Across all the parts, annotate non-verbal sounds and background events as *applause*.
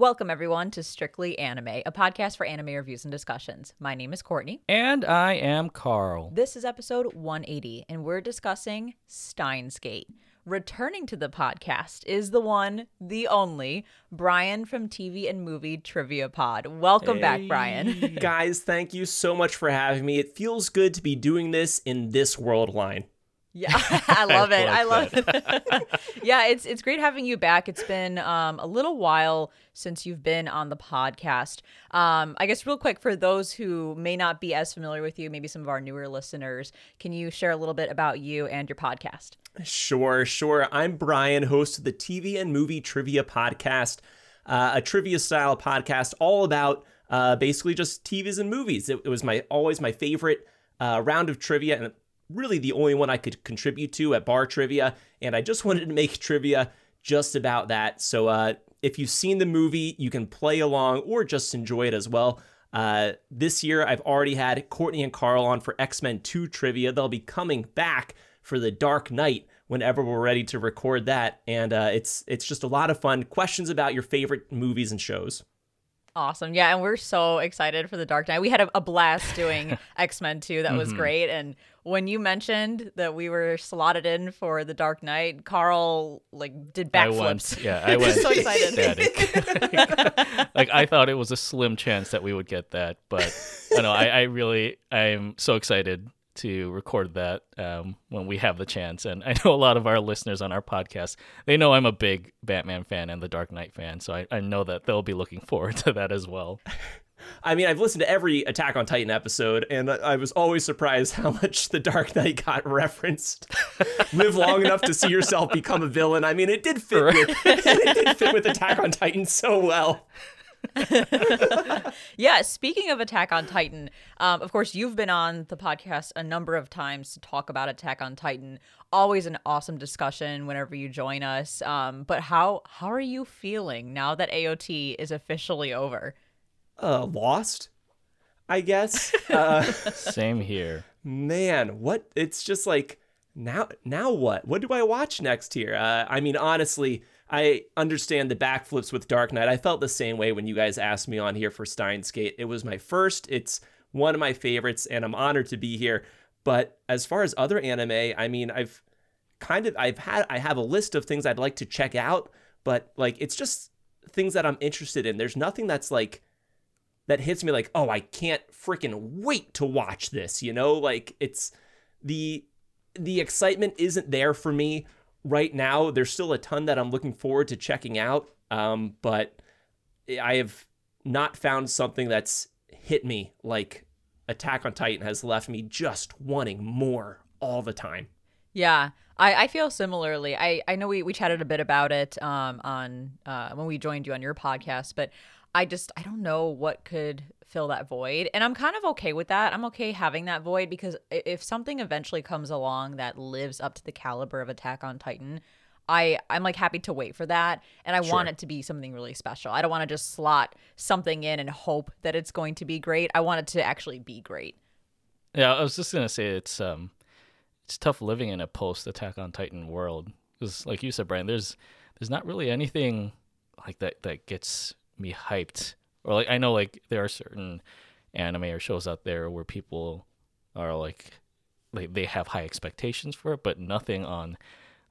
Welcome, everyone, to Strictly Anime, a podcast for anime reviews and discussions. My name is Courtney. And I am Carl. This is episode 180, and we're discussing Steins Gate. Returning to the podcast is the one, the only, Brian from TV and Movie Trivia Pod. Welcome back, Brian. *laughs* Guys, thank you so much for having me. It feels good to be doing this in this world line. Yeah, *laughs* *laughs* I love it. I love it. *laughs* yeah, it's it's great having you back. It's been um, a little while since you've been on the podcast. Um, I guess real quick for those who may not be as familiar with you, maybe some of our newer listeners, can you share a little bit about you and your podcast? Sure, sure. I'm Brian, host of the TV and Movie Trivia Podcast, uh, a trivia style podcast all about uh, basically just TVs and movies. It, it was my always my favorite uh, round of trivia, and really the only one I could contribute to at bar trivia. And I just *laughs* wanted to make trivia just about that. So uh, if you've seen the movie, you can play along or just enjoy it as well. Uh, this year, I've already had Courtney and Carl on for X Men 2 trivia. They'll be coming back for the Dark Knight whenever we're ready to record that, and uh, it's it's just a lot of fun. Questions about your favorite movies and shows. Awesome. Yeah, and we're so excited for the Dark Knight. We had a, a blast doing *laughs* X Men 2. That was mm-hmm. great. And when you mentioned that we were slotted in for the Dark Knight, Carl like did backflips. I yeah, I *laughs* was so excited. like, *laughs* like, I thought it was a slim chance that we would get that, but I know I, I really I'm so excited to record that um, when we have the chance. And I *laughs* know a lot of our listeners on our podcast, they know I'm a big Batman fan and the Dark Knight fan. So I, I know that they'll be looking *laughs* forward to that as well. *laughs* I mean, I've listened to every Attack on Titan episode, and I was always surprised how much The Dark Knight got referenced. Live long enough to see yourself become a villain. I mean, it did fit. With, it did fit with Attack on Titan so well. *laughs* yeah, speaking of Attack on Titan, um, of course, you've been on the podcast a number of times to talk about Attack on Titan. Always an awesome discussion whenever you join us. Um, but how how are you feeling now that AOT is officially over? Uh, lost, I guess. Uh, *laughs* Same here. Man, what? It's just like now. Now what? What do I watch next here? Uh, I mean, honestly I understand the backflips with Dark Knight. I felt the same way when you guys asked me on here for Steins Gate. It was my first, it's one of my favorites, and I'm honored to be here. But as far as other anime, I mean, I've kind of I've had I have a list of things I'd like to check out, but like it's just things that I'm interested in. There's nothing that's like that hits me like, "Oh, I can't freaking wait to watch this." You know, like it's the the excitement isn't there for me right now, there's still a ton that I'm looking forward to checking out, um, but I have not found something that's hit me like Attack on Titan has left me just wanting more all the time. Yeah, I, I feel similarly. I, I know we, we chatted a bit about it um, on uh, when we joined you on your podcast, but I just I don't know what could fill that void. And I'm kind of okay with that. I'm okay having that void because if something eventually comes along that lives up to the caliber of Attack on Titan, I I'm like happy to wait for that and I sure. want it to be something really special. I don't want to just slot something in and hope that it's going to be great. I want it to actually be great. Yeah, I was just going to say it's um it's tough living in a post Attack on Titan world cuz like you said Brian, there's there's not really anything like that that gets me hyped or like I know like there are certain anime or shows out there where people are like like they have high expectations for it, but nothing on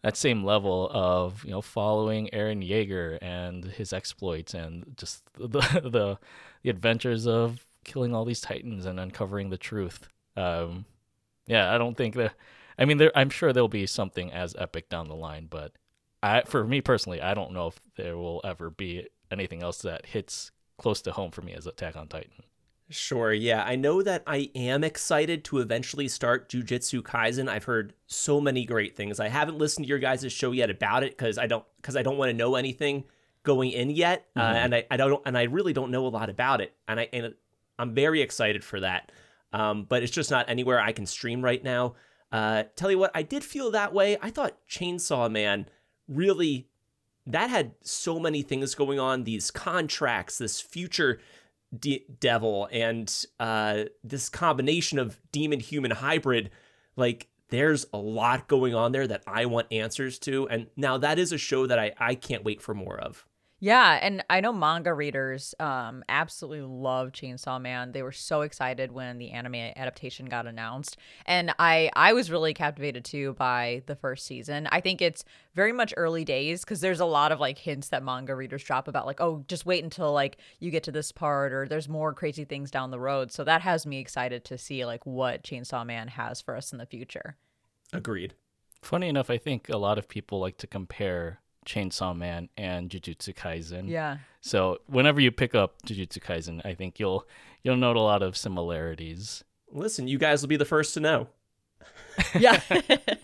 that same level of you know following Eren Yeager and his exploits and just *laughs* the the, the adventures of killing all these titans and uncovering the truth. Um, yeah, I don't think that. I mean, there. I'm sure there'll be something as epic down the line, but I, for me personally, I don't know if there will ever be anything else that hits close to home for me as Attack on Titan. Sure, yeah. I know that I am excited to eventually start Jujutsu Kaisen. I've heard so many great things. I haven't listened to your guys' show yet about it because I don't because I don't want to know anything going in yet, uh, mm-hmm. uh, and I, I don't and I really don't know a lot about it, and I and I'm very excited for that. Um, but it's just not anywhere I can stream right now. Uh, tell you what, I did feel that way. I thought Chainsaw Man really that had so many things going on these contracts this future de- devil and uh, this combination of demon human hybrid like there's a lot going on there that i want answers to and now that is a show that i, I can't wait for more of Yeah, and I know manga readers um, absolutely love Chainsaw Man. They were so excited when the anime adaptation got announced, and I I was really captivated too by the first season. I think it's very much early days because there's a lot of like hints that manga readers drop about like oh just wait until like you get to this part or there's more crazy things down the road. So that has me excited to see like what Chainsaw Man has for us in the future. Agreed. Funny enough, I think a lot of people like to compare Chainsaw Man and Jujutsu Kaisen. Yeah. So whenever you pick up Jujutsu Kaisen, I think you'll you'll note a lot of similarities. Listen, you guys will be the first to know. *laughs* yeah.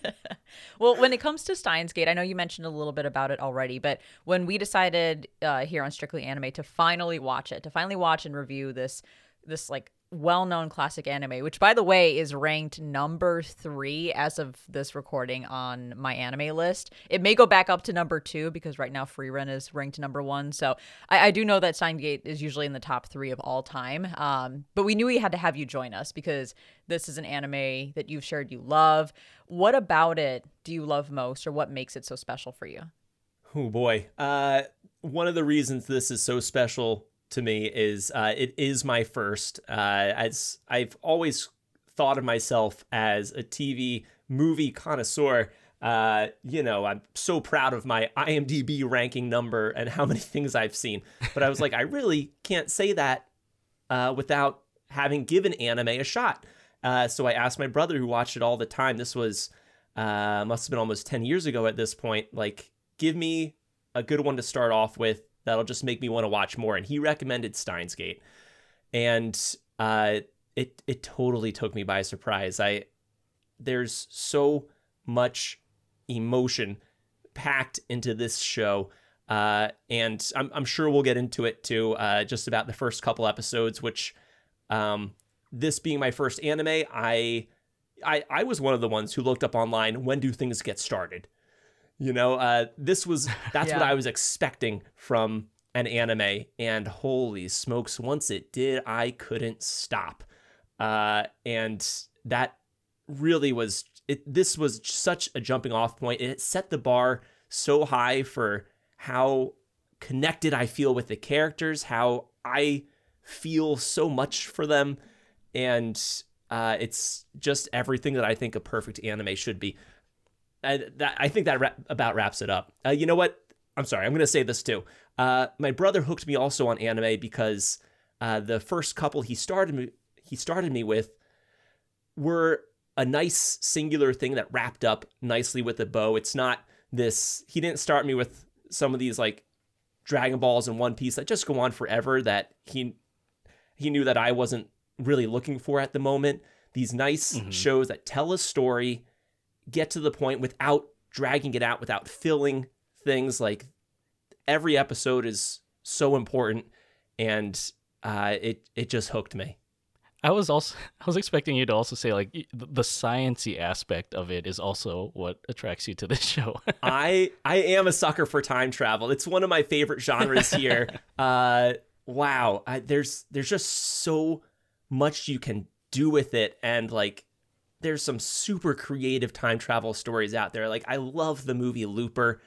*laughs* well, when it comes to Steins Gate, I know you mentioned a little bit about it already, but when we decided uh, here on Strictly Anime to finally watch it, to finally watch and review this this like well-known classic anime which by the way is ranked number three as of this recording on my anime list. It may go back up to number two because right now Frieren is ranked number one. So i, I do know that Steins Gate is usually in the top three of all time. Um, but we knew we had to have you join us because this is an anime that you've shared you love. What about it do you love most or what makes it so special for you? Oh boy. Uh, one of the reasons this is so special to me is uh, it is my first. Uh, as I've always thought of myself as a TV movie connoisseur. Uh, you know, I'm so proud of my IMDb ranking number and how *laughs* many things I've seen. But I was like, I really can't say that uh, without having given anime a shot. Uh, so I asked my brother, who watched it all the time. This was uh, must have been almost ten years ago at this point. Like, give me a good one to start off with that'll just make me want to watch more. And he recommended Steins Gate, and uh, it it totally took me by surprise. I there's so much emotion packed into this show. Uh, and I'm, I'm sure we'll get into it too, uh, just about the first couple episodes, which, um, this being my first anime, I, I, I was one of the ones who looked up online, when do things get started? You know, uh, this was *laughs* that's yeah. what I was expecting from an anime, and holy smokes, once it did, I couldn't stop. Uh, and that really was it. This was such a jumping off point. It set the bar so high for how connected I feel with the characters, how I feel so much for them, and uh, it's just everything that I think a perfect anime should be. I, that, I think that about wraps it up. Uh, you know what? I'm sorry. I'm going to say this too. Uh, my brother hooked me also on anime because uh, the first couple he started me he started me with were a nice singular thing that wrapped up nicely with a bow. It's not this. He didn't start me with some of these like Dragon Balls and One Piece that just go on forever. That he he knew that I wasn't really looking for at the moment. These nice mm-hmm. shows that tell a story get to the point without dragging it out, without filling things. Like every episode is so important, and uh, it it just hooked me. I was also *laughs* I was expecting you to also say like the sciency aspect of it is also what attracts you to this *laughs* show. I I am a sucker for time travel. It's one of my favorite genres here. *laughs* uh, wow, I, there's there's just so much you can do with it, and like there's some super creative time travel stories out there. Like I love the movie Looper.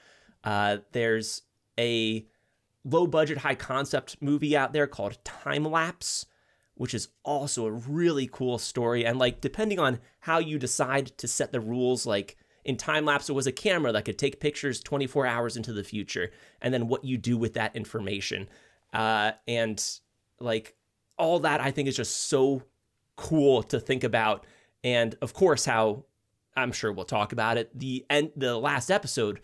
Uh, there's a low budget, high concept movie out there called Time Lapse, which is also a really cool story. And like depending on how you decide to set the rules, like in Time Lapse, it was a camera that could take pictures 24 hours into the future, and then what you do with that information. Uh, and like all that, I think is just so cool to think about and of course how I'm sure we'll talk about it. The end the last episode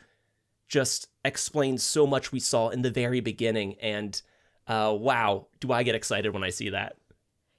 just explains so much we saw in the very beginning and uh, wow, do I get excited when I see that.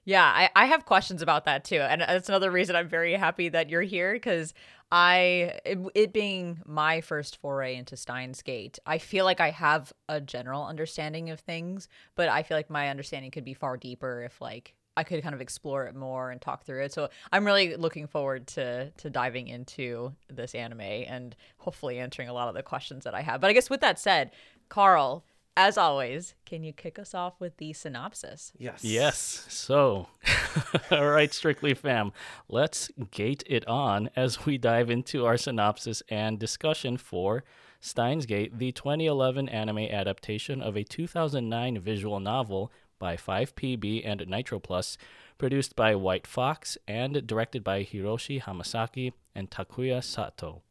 Yeah, I, I have questions about that too. And that's another reason I'm very happy that you're here because I, it, it, being my first foray into Steins Gate, I feel like I have a general understanding of things, but I feel like my understanding could be far deeper if like I could kind of explore it more and talk through it. So I'm really looking forward to to diving into this anime and hopefully answering a lot of the questions that I have. But I guess with that said, Carl, as always, can you kick us off with the synopsis? Yes. Yes. So, *laughs* all right, Strictly Fam, let's gate it on as we dive into our synopsis and discussion for Steins Gate, the 2011 anime adaptation of a 2009 visual novel by 5PB and Nitroplus, produced by White Fox and directed by Hiroshi Hamasaki and Takuya Sato.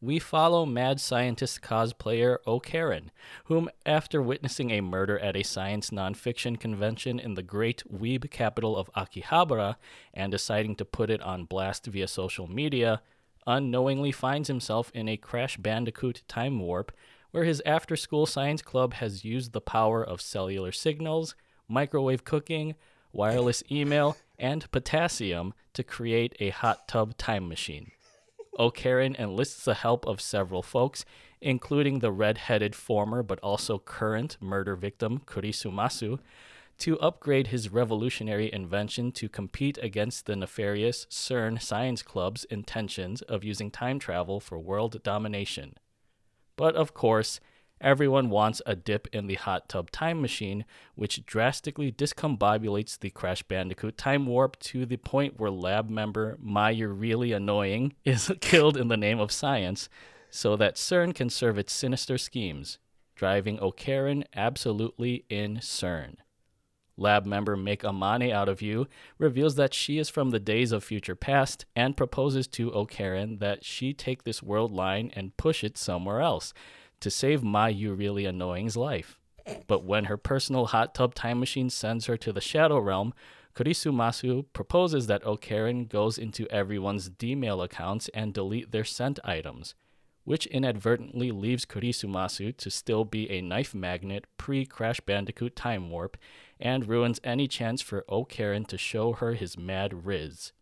We follow mad scientist cosplayer O'Karen, whom, after witnessing a murder at a science nonfiction convention in the great weeb capital of Akihabara and deciding to put it on blast via social media, unknowingly finds himself in a Crash Bandicoot time warp where his after school science club has used the power of cellular signals, microwave cooking, wireless email, and potassium to create a hot tub time machine. O'Karen enlists the help of several folks, including the red headed former but also current murder victim Kurisumasu, to upgrade his revolutionary invention to compete against the nefarious CERN Science Club's intentions of using time travel for world domination. But of course, everyone wants a dip in the hot tub time machine, which drastically discombobulates the Crash Bandicoot. Time warp to the point where lab member My You're Really Annoying *laughs* is killed in the name of science, so that CERN can serve its sinister schemes, driving O'Karen absolutely insane. Lab member Make Amane Out of You reveals that she is from the days of future past and proposes to O'Karen that she take this world line and push it somewhere else to save My Really Annoying's life. But when her personal hot tub time machine sends her to the Shadow Realm, Kurisumasu proposes that Okarin goes into everyone's D-mail accounts and delete their sent items, which inadvertently leaves Kurisumasu to still be a knife magnet pre-Crash Bandicoot time warp and ruins any chance for Okarin to show her his mad riz.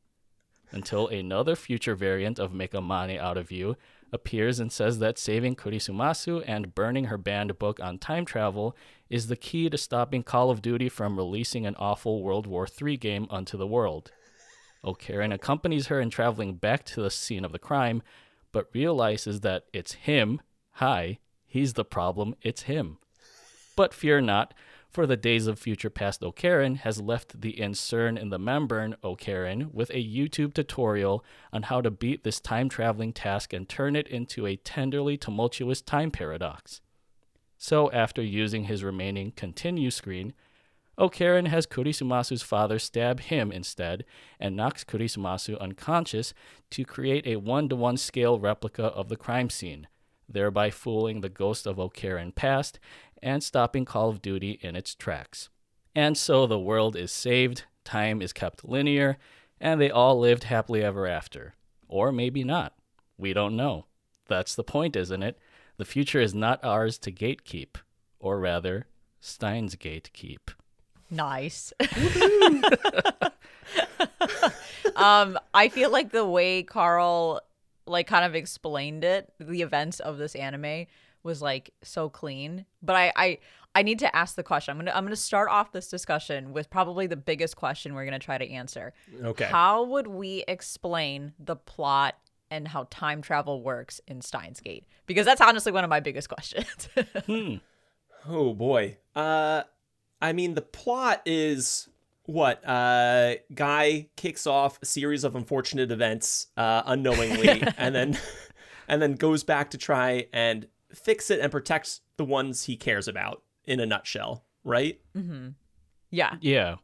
Until another future variant of Make a Mane Out of You appears and says that saving Kurisumasu and burning her banned book on time travel is the key to stopping Call of Duty from releasing an awful World War III game unto the world. O'Karen accompanies her in traveling back to the scene of the crime, but realizes that it's him. Hi, he's the problem, it's him. But fear not, for the Days of Future Past O'Karen has left the incern in the membrane O'Karen with a YouTube tutorial on how to beat this time traveling task and turn it into a tenderly tumultuous time paradox. So, after using his remaining continue screen, O'Karen has Kurisumasu's father stab him instead and knocks Kurisumasu unconscious to create a one to one scale replica of the crime scene, thereby fooling the ghost of O'Karen past and stopping Call of Duty in its tracks. And so the world is saved, time is kept linear, and they all lived happily ever after. Or maybe not. We don't know. That's the point, isn't it? The future is not ours to gatekeep, or rather, Steins gatekeep. Nice. *laughs* *laughs* um, I feel like the way Carl like kind of explained it, the events of this anime was like so clean. But I I I need to ask the question. I'm gonna I'm gonna start off this discussion with probably the biggest question we're gonna try to answer. Okay. How would we explain the plot and how time travel works in Steins Gate? Because that's honestly one of my biggest *laughs* questions. Hmm. Oh boy. Uh I mean the plot is what uh guy kicks off a series of unfortunate events uh unknowingly *laughs* and then *laughs* and then goes back to try and fix it and protect the ones he cares about in a nutshell, right? mm-hmm. Yeah. Yeah.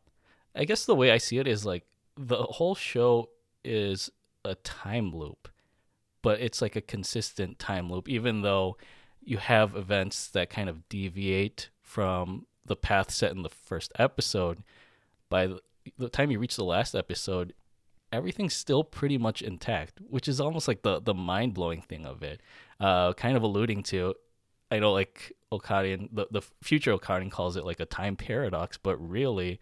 I guess the way I see it is like the whole show is a time loop, but it's like a consistent time loop, even though you have events that kind of deviate from the path set in the first episode. By the- the time you reach the last episode, everything's still pretty much intact, which is almost like the, the mind blowing thing of it. Uh, kind of alluding to, I know like Okarin, the, the future Okarin calls it like a time paradox, but really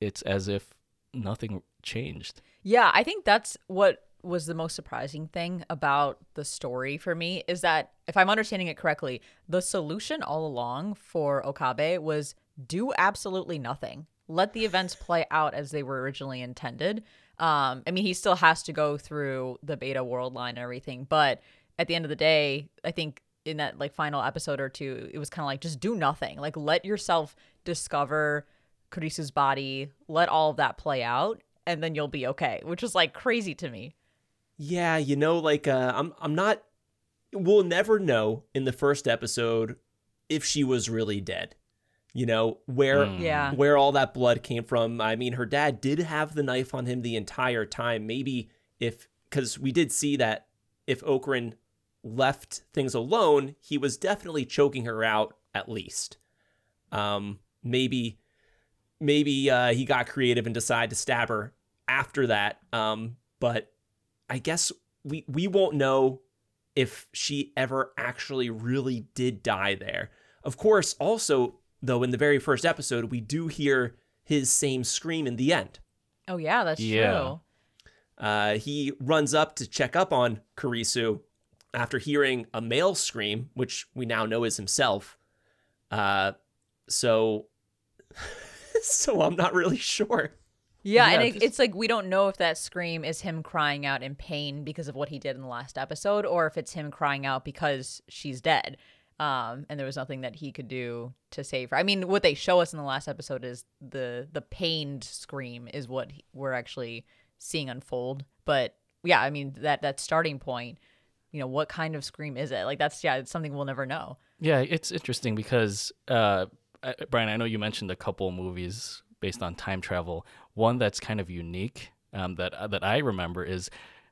it's as if nothing changed. Yeah, I think that's what was the most surprising thing about the story for me is that if I'm understanding it correctly, the solution all along for Okabe was do absolutely nothing. Let the events play out as they were originally intended. Um, I mean, he still has to go through the beta world line and everything, but at the end of the day, I think in that like final episode or two, it was kind of like just do nothing. Like let yourself discover Kurisu's body, let all of that play out, and then you'll be okay, which is like crazy to me. Yeah, you know, like uh, I'm I'm not we'll never know in the first episode if she was really dead. You know, where Mm. Yeah. where all that blood came from. I mean, her dad did have the knife on him the entire time. Maybe if cuz we did see that if Okarin left things alone, he was definitely choking her out at least. Um maybe maybe uh, he got creative and decided to stab her after that. Um, but I guess we we won't know if she ever actually really did die there. Of course, also though in the very first episode we do hear his same scream in the end. Oh yeah, that's Yeah. true. Uh, he runs up to check up on Karisu after hearing a male scream, which we now know is himself. Uh, so, *laughs* so I'm not really sure. Yeah, Yeah, and it, just- it's like we don't know if that scream is him crying out in pain because of what he did in the last episode, or if it's him crying out because she's dead, um, and there was nothing that he could do to save her. I mean, what they show us in the last episode is the the pained scream is what we're actually seeing unfold. But yeah, I mean that that starting point, you know, what kind of scream is it? Like that's yeah, it's something we'll never know. Yeah, it's interesting because uh, Brian, I know you mentioned a couple movies based on time travel. One that's kind of unique um, that uh, that I remember is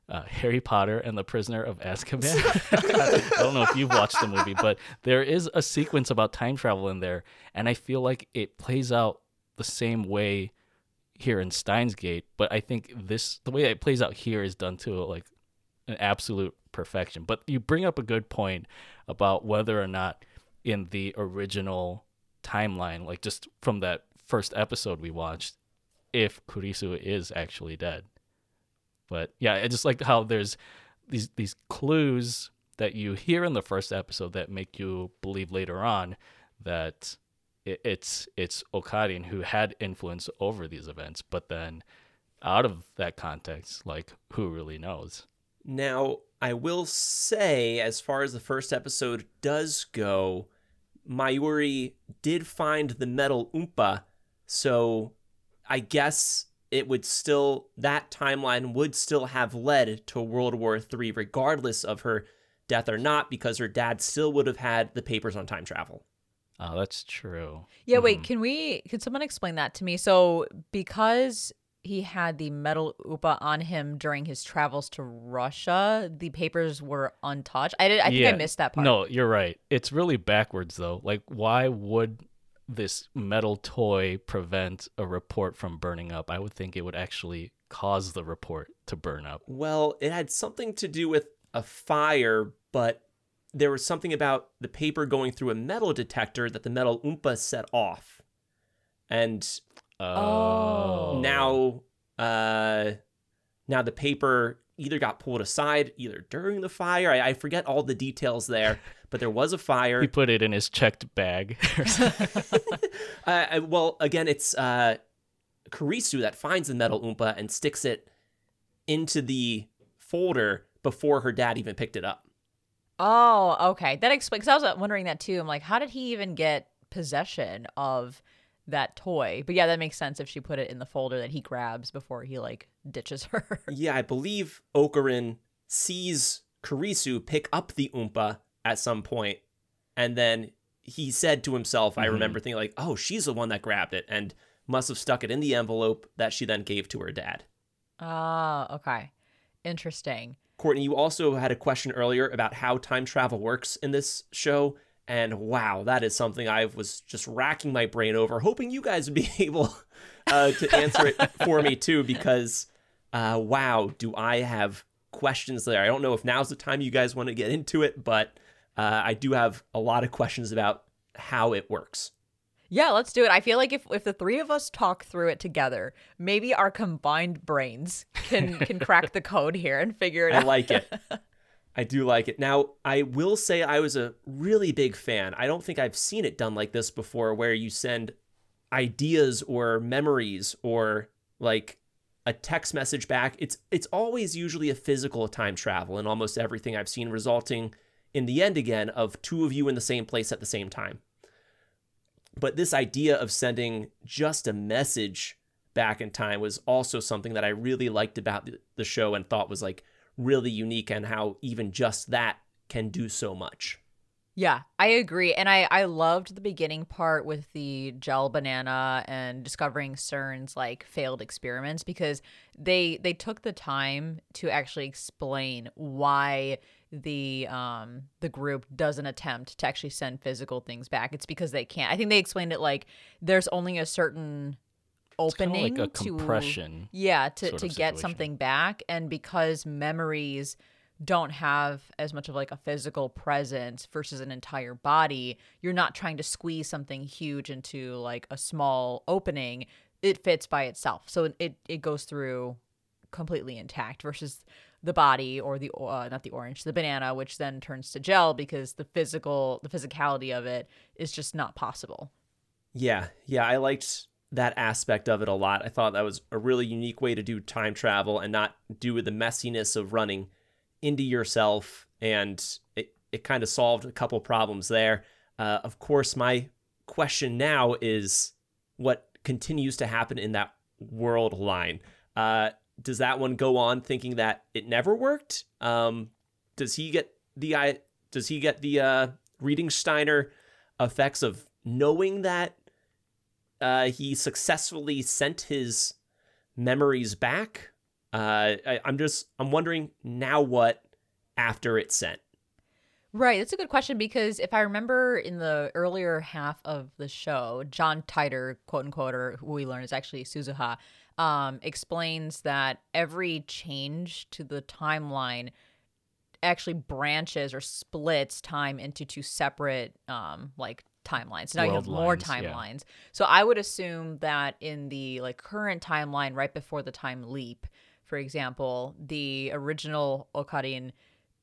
uh, Harry Potter and the Prisoner of Azkaban. *laughs* *laughs* I don't know if you've watched the movie, but there is a sequence about time travel in there, and I feel like it plays out the same way here in Steins Gate. But I think this the way it plays out here is done to like an absolute perfection. But you bring up a good point about whether or not in the original timeline, like just from that first episode we watched, if Kurisu is actually dead. But yeah, I just like how there's these these clues that you hear in the first episode that make you believe later on that it, it's it's Okarin who had influence over these events, but then out of that context, like who really knows? Now, I will say, as far as the first episode does go, Mayuri did find the metal Upa, so I guess it would still, that timeline would still have led to World War III, regardless of her death or not, because her dad still would have had the papers on time travel. Oh, that's true. Yeah, wait, Mhm. can we can someone explain that to me? So because he had the metal upa on him during his travels to Russia, the papers were untouched. I did I think I missed that part. No, you're right. It's really backwards though. Like why would this metal toy prevent a report from burning up? I would think it would actually cause the report to burn up. Well, it had something to do with a fire, but there was something about the paper going through a metal detector that the metal Upa set off. And Oh. now uh now the paper either got pulled aside either during the fire. I, I forget all the details there, *laughs* but there was a fire. he put it in his checked bag. *laughs* Uh, uh, well, again, it's uh, Karisu that finds the metal Upa and sticks it into the folder before her dad even picked it up. Oh, okay. That explains. I was uh, wondering that too. I'm like, how did he even get possession of that toy? But yeah, that makes sense if she put it in the folder that he grabs before he like ditches her. *laughs* Yeah, I believe Okarin sees Karisu pick up the Upa at some point, and then he said to himself, I Mhm. remember thinking, like, oh, she's the one that grabbed it, and must have stuck it in the envelope that she then gave to her dad. Ah, okay. Interesting. Courtney, you also had a question earlier about how time travel works in this show. And wow, that is something I was just racking my brain over, hoping you guys would be *laughs* able uh, to answer it for me too, because uh, wow, do I have questions there. I don't know if now's the time you guys want to get into it, but uh, I do have a lot of questions about how it works. Yeah, let's do it. I feel like if if the three of us talk through it together, maybe our combined brains can can crack the code here and figure it I out. I like it. *laughs* I do like it. Now, I will say I was a really big fan. I don't think I've seen it done like this before where you send ideas or memories or like a text message back. It's it's always usually a physical time travel in almost everything I've seen resulting in the end again of two of you in the same place at the same time. But this idea of sending just a message back in time was also something that I really liked about the- show and thought was like really unique and how even just that can do so much. Yeah, I agree. And I, I loved the beginning part with the gel banana and discovering CERN's like failed experiments because they they took the time to actually explain why the um the group doesn't attempt to actually send physical things back. It's because they can't. I think they explained it like there's only a certain opening like a to compression. yeah to, sort to get situation. something back and because memories don't have as much of like a physical presence versus an entire body you're not trying to squeeze something huge into like a small opening it fits by itself so it it goes through completely intact versus the body or the uh, not the orange the banana which then turns to gel because the physical the physicality of it is just not possible Yeah, yeah, I liked that aspect of it a lot. I thought that was a really unique way to do time travel and not do with the messiness of running into yourself. And it, it kind of solved a couple problems there. Uh, of course, my question now is what continues to happen in that world line? Uh, does that one go on thinking that it never worked? Um, does he get the I does he get the uh, reading Steiner effects of knowing that uh, he successfully sent his memories back. Uh, I, I'm just I'm wondering now what after it's sent. Right, that's a good question because if I remember in the earlier half of the show, John Titor, quote unquote, or who we learn is actually Suzuha, um, explains that every change to the timeline actually branches or splits time into two separate um like timelines. So now you have World more lines, yeah. timelines. So I would assume that in the like current timeline right before the time leap, for example, the original Okarin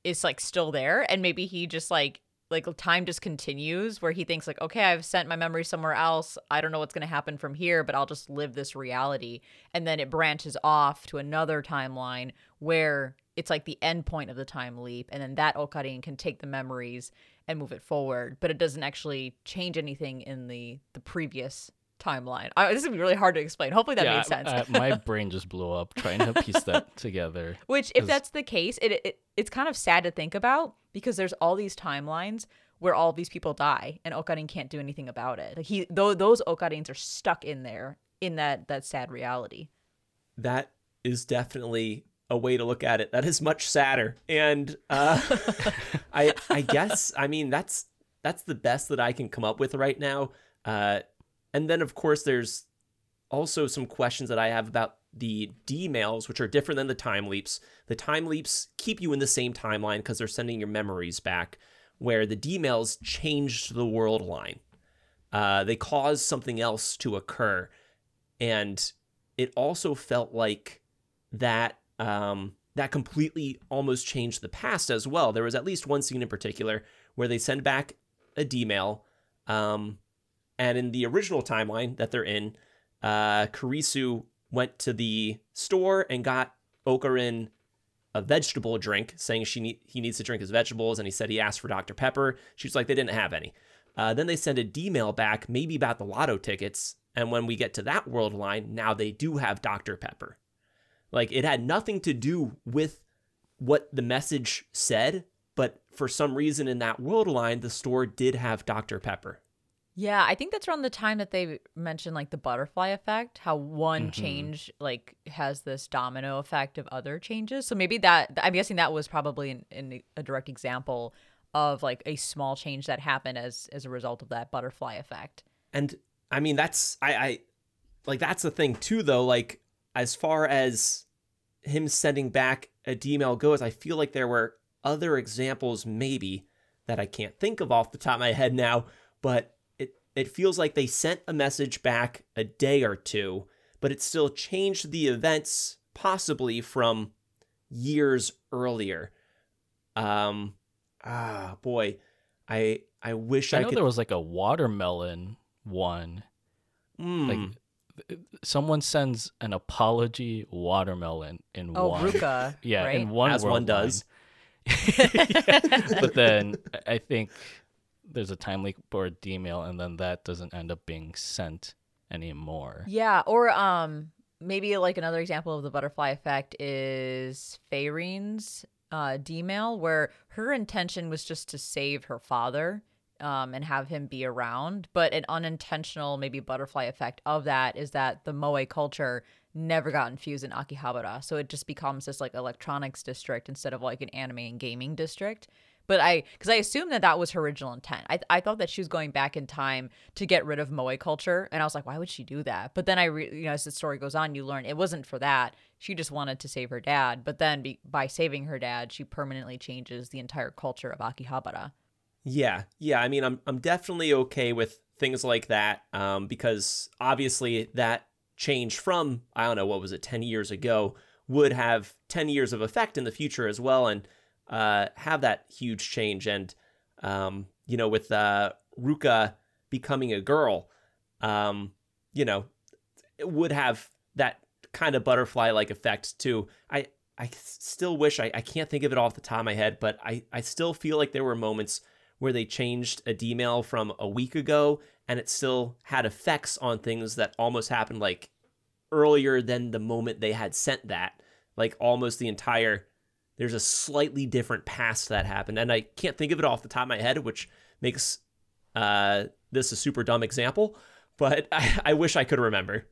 is like still there and maybe he just like like time just continues where he thinks like okay I've sent my memory somewhere else I don't know what's going to happen from here but I'll just live this reality and then it branches off to another timeline where it's like the end point of the time leap and then that Okarin can take the memories and move it forward but it doesn't actually change anything in the the previous timeline I, this is gonna be really hard to explain hopefully that yeah, made sense uh, my *laughs* brain just blew up trying to piece that *laughs* together. Which, if that's the case, it, it it's kind of sad to think about because there's all these timelines where all these people die and Okarin can't do anything about it. Like he, though, those Okarins are stuck in there in that that sad reality. That is definitely a way to look at it. That is much sadder. And uh, *laughs* I I guess I mean that's that's the best that I can come up with right now. Uh, and then of course there's also some questions that I have about the D mails, which are different than the time leaps. The time leaps keep you in the same timeline because they're sending your memories back, where the D mails changed the world line. Uh, they caused something else to occur, and it also felt like that um, that completely almost changed the past as well. There was at least one scene in particular where they send back a D mail, um, and in the original timeline that they're in, uh, Karisu went to the store and got Okarin a vegetable drink, saying she he needs to drink his vegetables, and he said he asked for Dr. Pepper. She's like, they didn't have any. Uh, then they send a D mail back, maybe about the lotto tickets, and when we get to that world line, now they do have Dr. Pepper. Like it had nothing to do with what the message said, but for some reason in that world line, the store did have Dr. Pepper. Yeah, I think that's around the time that they mentioned like the butterfly effect, how one Mhm. change like has this domino effect of other changes. So maybe that I'm guessing that was probably in, in a direct example of like a small change that happened as as a result of that butterfly effect. And I mean, that's I, I like that's the thing too, though. Like as far as him sending back a D mail goes, I feel like there were other examples maybe that I can't think of off the top of my head now, but it it feels like they sent a message back a day or two, but it still changed the events possibly from years earlier. Um ah boy, I I wish I I, know could there was like a watermelon one. Mm. Like th- someone sends an apology watermelon in Oh, one. Ruka, *laughs* Yeah, right? in one As world one does. Yeah, *laughs* But then *laughs* I think there's a timely leak or a D mail, and then that doesn't end up being sent anymore. Yeah, or um maybe like another example of the butterfly effect is Feyrene's uh, D-mail where her intention was just to save her father um, and have him be around. But an unintentional, maybe butterfly effect of that is that the Moe culture never got infused in Akihabara. So it just becomes this like electronics district instead of like an anime and gaming district. But I, because I assumed that that was her original intent. I, I thought that she was going back in time to get rid of Moe culture, and I was like, why would she do that? But then I, re- you know, as the story goes on, you learn it wasn't for that. She just wanted to save her dad. But then be- by saving her dad, she permanently changes the entire culture of Akihabara. Yeah, yeah. I mean, I'm I'm definitely okay with things like that um, because obviously that change from I don't know what was it ten years ago would have ten years of effect in the future as well, and uh, have that huge change. And um, you know, with uh, Ruka becoming a girl, um, you know, it would have that kind of butterfly like effect too. I I still wish I, I can't think of it off the top of my head, but I, I still feel like there were moments where they changed a D-mail from a week ago and it still had effects on things that almost happened like earlier than the moment they had sent that. Like almost the entire there's a slightly different past that happened. And I can't think of it off the top of my head, which makes uh, this a super dumb example, but *laughs* I, I wish I could remember.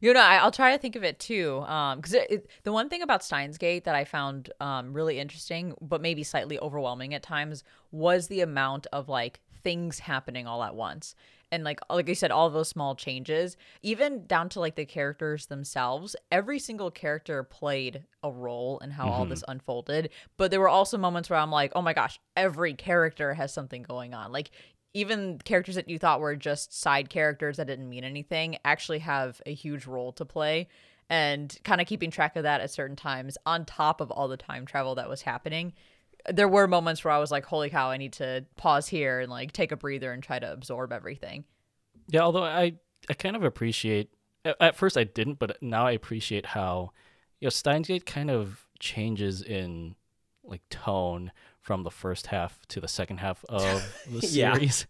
You know, I, I'll try to think of it too. Um, because the one thing about Steins Gate that I found um really interesting, but maybe slightly overwhelming at times, was the amount of like things happening all at once. And like like I said, all those small changes, even down to like the characters themselves, every single character played a role in how all this unfolded. But there were also moments where I'm like, oh my gosh, every character has something going on. Like even characters that you thought were just side characters that didn't mean anything actually have a huge role to play and kind of keeping track of that at certain times on top of all the time travel that was happening. There were moments where i was like holy cow i need to pause here and like take a breather and try to absorb everything. Yeah, although I I kind of appreciate at first I didn't, but now I appreciate how you know Steins Gate kind of changes in like tone from the first half to the second half of *laughs* the Yeah. series.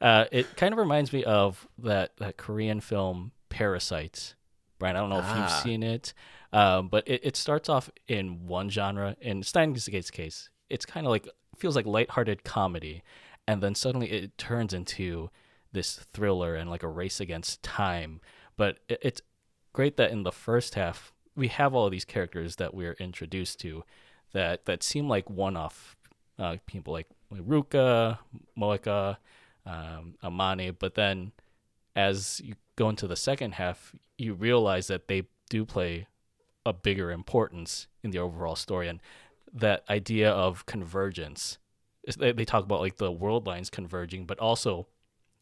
Uh, it kind of reminds me of that that Korean film Parasite. Brian, I don't know if Ah. you've seen it, um, but it, it starts off in one genre. In Steins Gate's case, it's kind of like feels like lighthearted comedy, and then suddenly it turns into this thriller and like a race against time. But it, it's great that in the first half we have all these characters that we're introduced to that that seem like one-off uh, people like, Ruka, Moeka, um, Amane, but then as you go into the second half, you realize that they do play a bigger importance in the overall story, and that idea of convergence, they, they talk about like the world lines converging, but also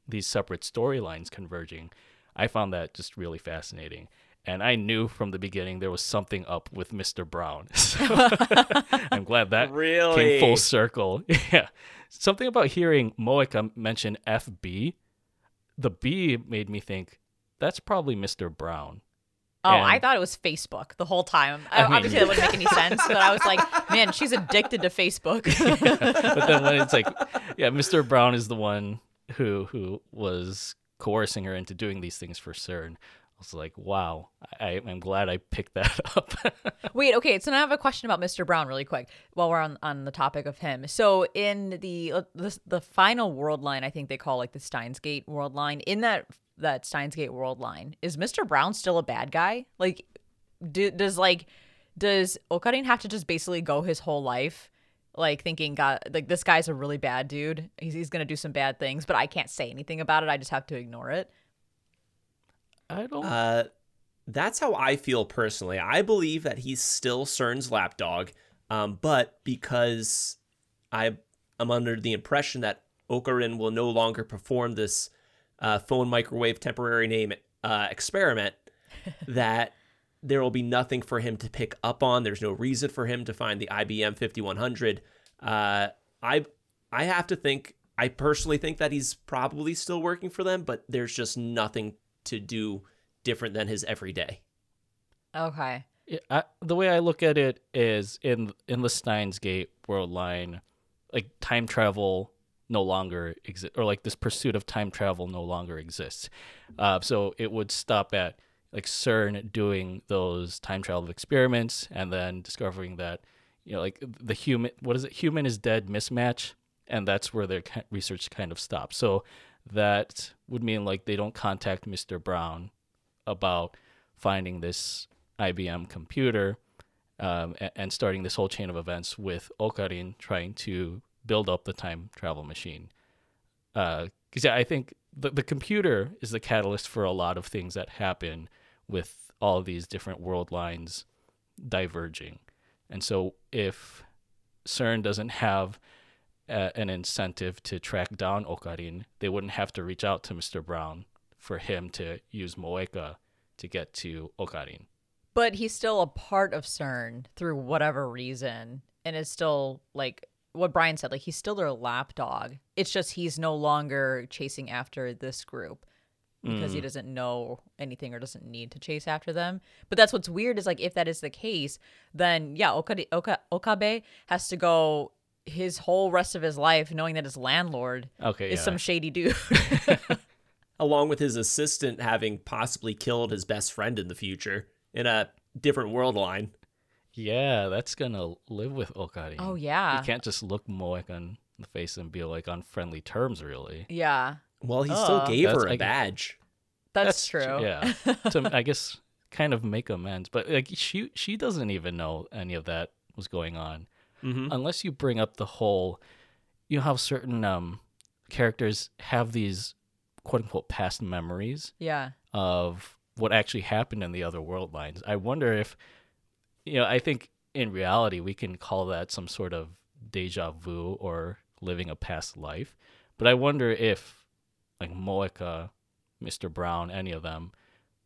these separate storylines converging. I found that just really fascinating. And I knew from the beginning there was something up with Mr. Brown. *laughs* So *laughs* I'm glad that Really? came full circle. *laughs* Yeah. Something about hearing Moeka mention FB, the B made me think that's probably Mr. Brown. oh i thought it was facebook the whole time I mean- obviously that wouldn't make any sense but i was like man she's addicted to facebook but then when it's like, yeah, Mr. Brown is the one who who was coercing her into doing these things for CERN. Was like, wow, I, I'm glad I picked that *laughs* up. Wait, okay. So now I have a question about Mr. Brown, really quick, while we're on, on the topic of him. So in the, uh, the the final world line, I think they call like the Steins Gate world line. In that that Steins Gate world line, is Mr. Brown still a bad guy? Like, do, does like does Okarin have to just basically go his whole life? Like thinking, God, like this guy's a really bad dude. He's, he's gonna do some bad things, but I can't say anything about it. I just have to ignore it. I don't. Uh, that's how I feel personally. I believe that he's still CERN's lapdog, um, but because I am under the impression that Okarin will no longer perform this uh, phone microwave temporary name uh, experiment, *laughs* that there will be nothing for him to pick up on. There's no reason for him to find the IBM 5100. Uh, I I have to think. I personally think that he's probably still working for them, but there's just nothing to do different than his everyday. Okay. I, the way I look at it is in in the Steins Gate world line, like time travel no longer exists, or like this pursuit of time travel no longer exists. Uh, so it would stop at like CERN doing those time travel experiments, and then discovering that you know, like the human, what is it? Human is dead mismatch. And that's where their research kind of stops. So that would mean like they don't contact Mr. Brown about finding this IBM computer um, and, starting this whole chain of events with Okarin trying to build up the time travel machine. Because uh, yeah, I think the, the computer is the catalyst for a lot of things that happen with all these different world lines diverging. And so if CERN doesn't have an incentive to track down Okarin, they wouldn't have to reach out to Mr. Brown for him to use Moeka to get to Okarin. But he's still a part of CERN through whatever reason, and is still like what Brian said, like he's still their lapdog. It's just he's no longer chasing after this group because mm. he doesn't know anything or doesn't need to chase after them. But that's what's weird is like if that is the case, then yeah, Oka, Oka, Okabe has to go his whole rest of his life knowing that his landlord okay, is yeah. some shady dude. *laughs* *laughs* Along with his assistant having possibly killed his best friend in the future in a different world line. Yeah, that's gonna live with Okarin. Oh yeah. You can't just look Moek on the face and be like on friendly terms really. Yeah. Well, he still gave that's, her a badge. That's, that's true. Yeah. *laughs* to I guess kind of make amends. But like she she doesn't even know any of that was going on mm-hmm. unless you bring up the whole, you know how certain um, characters have these quote unquote past memories. Yeah. Of what actually happened in the other world lines. I wonder if, you know, I think in reality we can call that some sort of deja vu or living a past life. But I wonder if, like Moeka, Mr. Brown, any of them,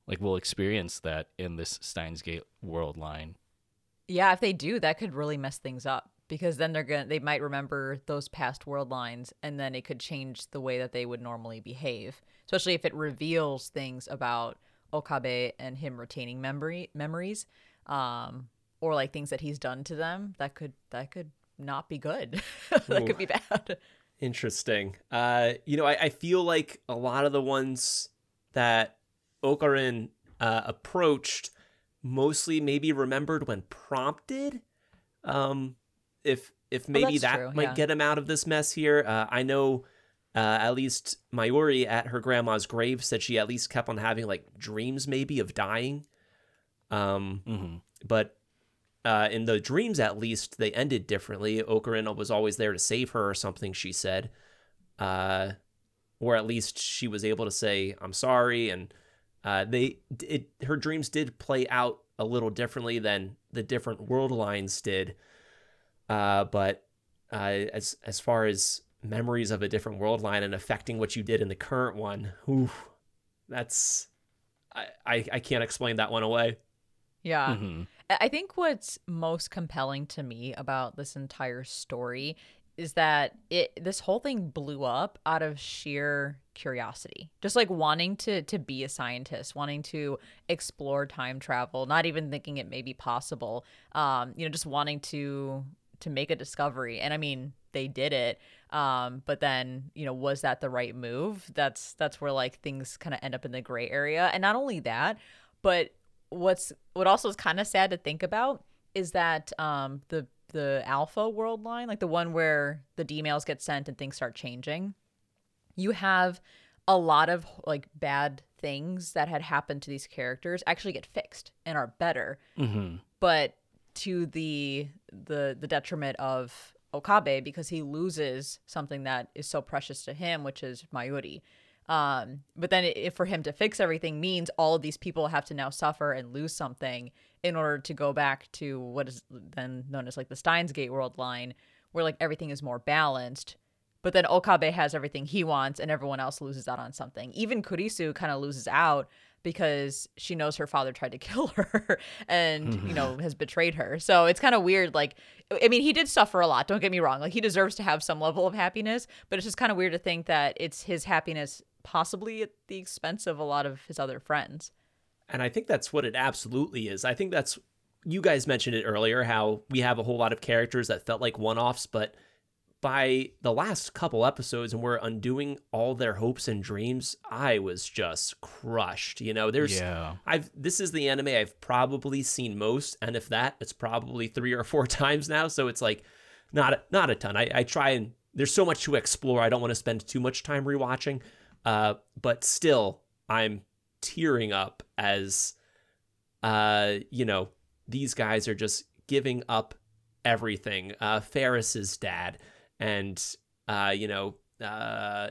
like will experience that in this Steins Gate world line yeah, if they do, that could really mess things up because then they're gonna they might remember those past world lines and then it could change the way that they would normally behave. Especially if it reveals things about Okabe and him retaining memory memories. Um or like things that he's done to them that could that could not be good. *laughs* that Ooh. could be bad. Interesting. Uh, you know, I, I feel like a lot of the ones that Okarin uh, approached mostly maybe remembered when prompted. Um, if if maybe that true, might yeah. get him out of this mess here. Uh, I know uh, at least Mayuri at her grandma's grave said she at least kept on having like dreams maybe of dying. Um, mm-hmm. but uh, in the dreams at least they ended differently. Okarin was always there to save her or something. She said, uh, or at least she was able to say I'm sorry and uh, they it her dreams did play out a little differently than the different world lines did. Uh, but uh, as as far as memories of a different world line and affecting what you did in the current one, whew, that's I, I, I can't explain that one away. Yeah. Mm-hmm. I think what's most compelling to me about this entire story is that it this whole thing blew up out of sheer curiosity. Just like wanting to to be a scientist wanting to explore time travel not even thinking it may be possible um you know just wanting to to make a discovery. And i mean they did it um but then you know was that the right move? That's that's where like things kind of end up in the gray area. And not only that but what's what also is kind of sad to think about is that um the the alpha world line, like the one where the emails get sent and things start changing, you have a lot of like bad things that had happened to these characters actually get fixed and are better. Mm-hmm. But to the the the detriment of Okabe because he loses something that is so precious to him, which is Mayuri. Um, but then if for him to fix everything means all of these people have to now suffer and lose something in order to go back to what is then known as like the Steins Gate world line, where like everything is more balanced. But then Okabe has everything he wants and everyone else loses out on something. Even Kurisu kind of loses out because she knows her father tried to *laughs* kill her and, *laughs* you know, has betrayed her. So it's kind of weird. Like, I mean, he did suffer a lot. Don't get me wrong. Like, he deserves to have some level of happiness, but it's just kind of weird to think that it's his happiness possibly at the expense of a lot of his other friends. And I think that's what it absolutely is. I think that's you guys mentioned it earlier how we have a whole lot of characters that felt like one-offs, but by the last couple episodes and we're undoing all their hopes and dreams, I was just crushed. You know, there's Yeah. I've this is the anime I've probably seen most, and if that, it's probably three or four *laughs* times now. So it's like not a, not a ton. I, I try and there's so much to explore. I don't want to spend too much time rewatching, uh, but still, I'm tearing up as, uh, you know, these guys are just giving up everything. Uh, Faris's dad, and uh, you know, uh,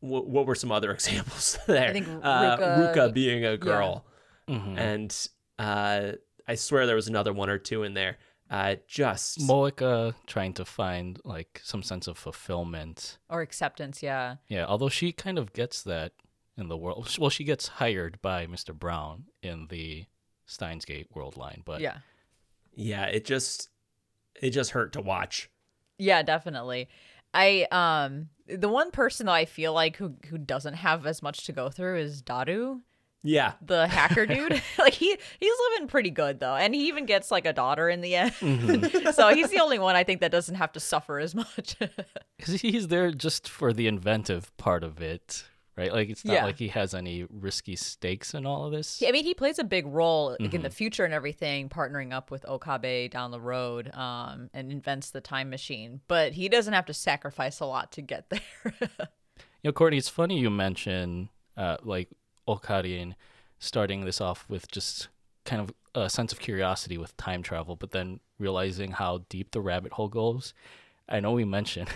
what, what were some other *laughs* examples there? I think uh, Ruka- Ruka being a girl, Mhm. and uh, I swear there was another one or two in there. Uh, just Moeka trying to find like some sense of fulfillment. or acceptance. Yeah. Yeah, although she kind of gets that in the world. Well, she gets hired by Mr. Brown in the Steins Gate world line, but Yeah. yeah, it just it just hurt to watch. Yeah, definitely. I um the one person that I feel like who who doesn't have as much to go through is Daru, Yeah, the hacker *laughs* dude. *laughs* like he he's living pretty good though, and he even gets like a daughter in the end. Mm-hmm. *laughs* so he's the only one I think that doesn't have to suffer as much. 'Cause he's there just for the inventive part of it, right? Like it's not Yeah. like he has any risky stakes in all of this. Yeah, I mean, he plays a big role like, Mm-hmm. in the future and everything, partnering up with Okabe down the road, um, and invents the time machine. But he doesn't have to sacrifice a lot to get *laughs* there. You know, Courtney, it's funny you mention uh, like Okarin starting this off with just kind of a sense of curiosity with time travel, but then realizing how deep the rabbit hole goes. I know we mentioned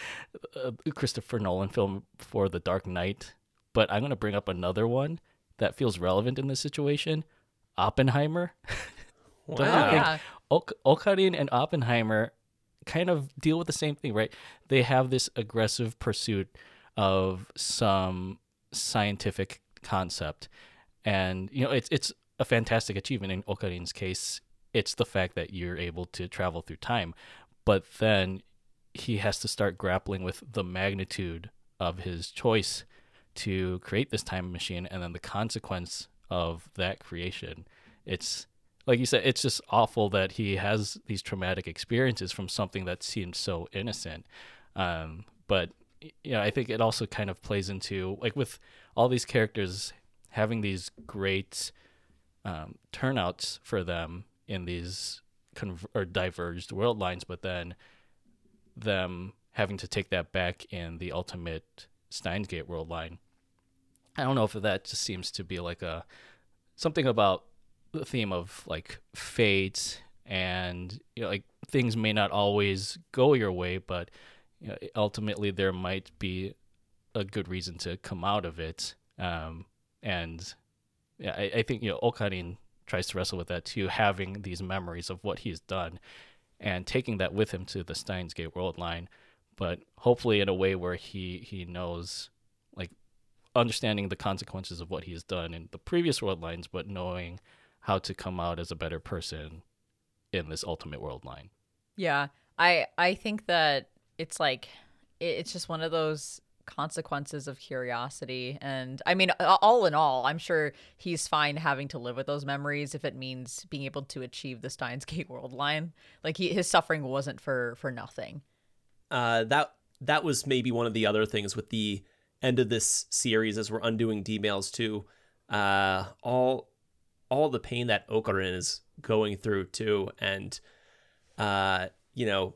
*laughs* uh, a Christopher Nolan film for The Dark Knight, but I'm going to bring up another one that feels relevant in this situation Oppenheimer. *laughs* Wow. yeah. Ok- Okarin and Oppenheimer kind of deal with the same thing, right? They have this aggressive pursuit of some scientific concept, and you know it's it's a fantastic achievement in Okarin's case. It's the fact that you're able to travel through time, but then he has to start grappling with the magnitude of his choice to create this time machine and then the consequence of that creation. It's like you said, it's just awful that he has these traumatic experiences from something that seemed so innocent. Um, but you know, I think it also kind of plays into like with all these characters having these great um, turnouts for them in these conv- or diverged world lines, but then them having to take that back in the ultimate Steins Gate world line. I don't know if that just seems to be like a something about the theme of like fate and you know like things may not always go your way, but you know, ultimately there might be a good reason to come out of it. Um, and yeah, I, I think you know Okarin tries to wrestle with that too, having these memories of what he's done and taking that with him to the Steins Gate world line, but hopefully in a way where he he knows like understanding the consequences of what he has done in the previous world lines, but knowing how to come out as a better person in this ultimate world line. Yeah, I I think that it's like it's just one of those consequences of curiosity. And I mean all in all I'm sure he's fine having to live with those memories if it means being able to achieve the Steins Gate *laughs* world line. Like he, his suffering wasn't for for nothing. Uh, that that was maybe one of the other things with the end of this series as we're undoing D-mails too. Uh, all all the pain that Okarin is going through too, and uh, you know,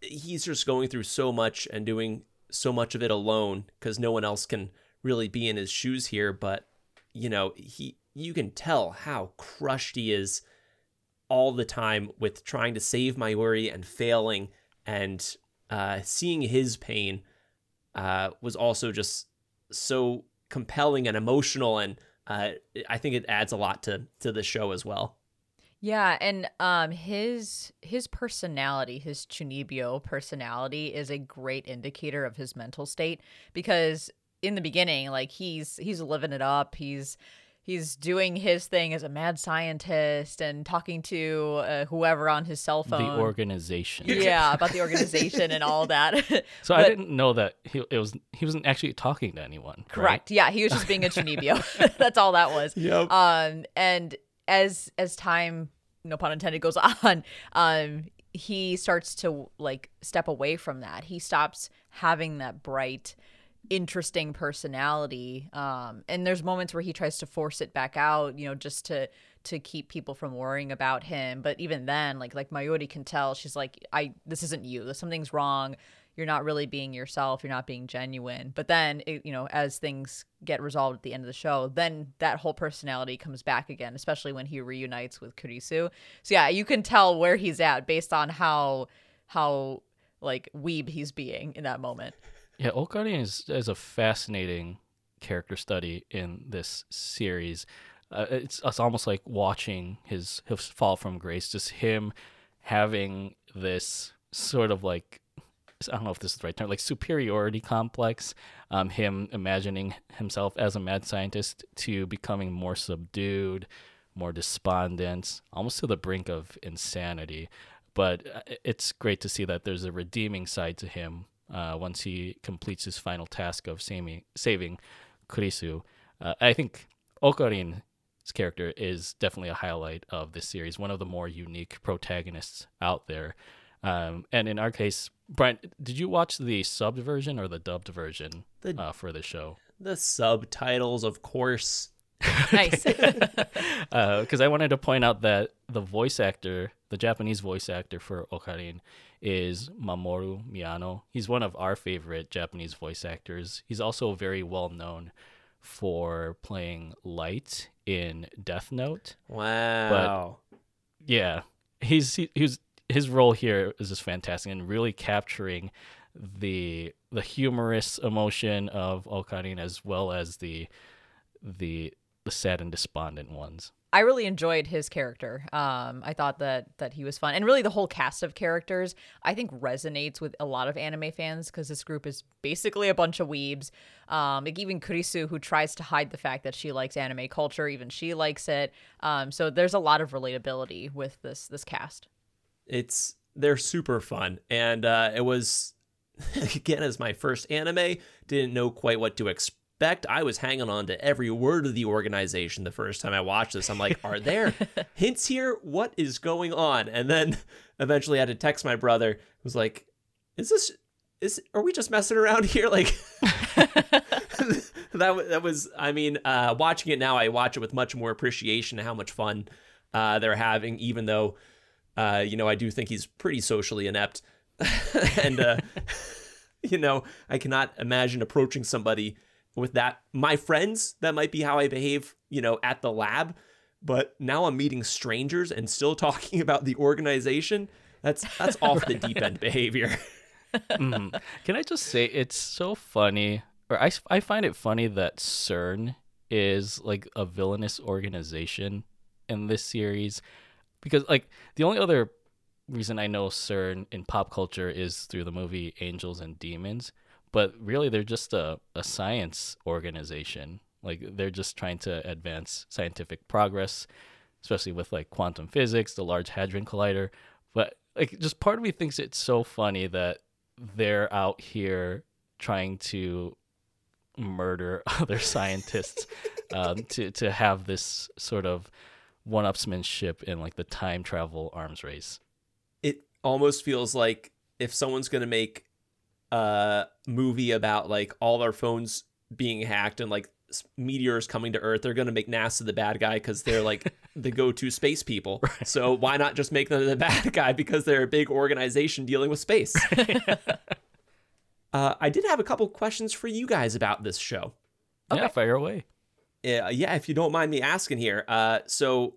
he's just going through so much and doing so much of it alone because no one else can really be in his shoes here. But you know, he you can tell how crushed he is all the time with trying to save Mayuri and failing and uh, seeing his pain uh, was also just so compelling and emotional, and uh, I think it adds a lot to to the show as well. Yeah, and um his his personality, his Chunibyo personality is a great indicator of his mental state because in the beginning like he's he's living it up. He's he's doing his thing as a mad scientist and talking to uh, whoever on his cell phone. The organization. *laughs* yeah, about the organization and all that. *laughs* So I didn't know that he it was he wasn't actually talking to anyone. right? Correct. Yeah, he was just being a *laughs* Chunibyo. That's all that was. Yep. Um, and as as time, no pun intended, goes *laughs* on, um, he starts to like step away from that. He stops having that bright interesting personality um and there's moments where he tries to force it back out you know just to to keep people from worrying about him. But even then like like mayuri can tell she's like i this isn't you. Something's wrong you're not really being yourself you're not being genuine. But then it, you know as things get resolved at the end of the show then that whole personality comes back again especially when he reunites with kurisu. So yeah you can tell where he's at based on how how like weeb he's being in that moment. *laughs* Yeah, Ocarina is, is a fascinating character study in this series. Uh, it's, it's almost like watching his, his fall from grace, just him having this sort of like I don't know if this is the right term, like superiority complex. Um, him imagining himself as a mad scientist to becoming more subdued, more despondent, almost to the brink of insanity. But uh, it's great to see that there's a redeeming side to him uh, once he completes his final task of saving, saving Kurisu. Uh, I think Okarin's character is definitely a highlight of this series, one of the more unique protagonists out there. Um, and in our case, Brian, did you watch the subbed version or the dubbed version The- uh, for the show? The subtitles, of course. *laughs* nice Because *laughs* I wanted to point out that the voice actor, the Japanese voice actor for Okarin, is Mamoru Miyano. He's one of our favorite Japanese voice actors. He's also very well known for playing Light in Death Note. Wow. yeah he's he, he's his role here is just fantastic and really capturing the the humorous emotion of Okarin as well as the the the sad and despondent ones. I really enjoyed his character. Um, I thought that that he was fun, and really the whole cast of characters I think resonates with a lot of anime fans because this group is basically a bunch of weebs. Um, like even Kurisu, who tries to hide the fact that she likes anime culture, even she likes it. Um, so there's a lot of relatability with this this cast. It's they're super fun. And uh it was *laughs* again as my first anime didn't know quite what to expect. I was hanging on to every word of the organization the first time i watched this. I'm like are there *laughs* hints here? What is going on? And then eventually i had to text my brother who was like is this is are we just messing around here? *laughs* Like that that was I mean uh watching it now I watch it with much more appreciation of how much fun uh they're having even though uh you know I do think he's pretty socially inept. *laughs* And uh *laughs* you know I cannot imagine approaching somebody with that my friends that might be how I behave you know at the lab. But now I'm meeting strangers and still *laughs* talking about the organization. That's that's off the deep end behavior. Mhm. Can I just say it's so funny, or I, I find it funny that CERN is like a villainous organization in this series, because like the only other reason I know CERN in pop culture is through the movie Angels and Demons, but really they're just a, a science organization. Like they're just trying to advance scientific progress, especially with like quantum physics, the Large Hadron Collider. But like, just part of me thinks it's so funny that they're out here trying to murder *laughs* other scientists *laughs* um, to to have this sort of one-upsmanship in like the time travel arms race. it almost feels like if someone's going to make a movie about like all our phones being hacked and like meteors coming to earth they're going to make nasa the bad guy because they're like *laughs* the go-to space people so why not just make them the *laughs* bad guy because they're a big organization dealing with space *laughs* uh, i did have a couple questions for you guys about this show Yeah, fire away. uh, yeah, if you don't mind me asking here. Uh, so,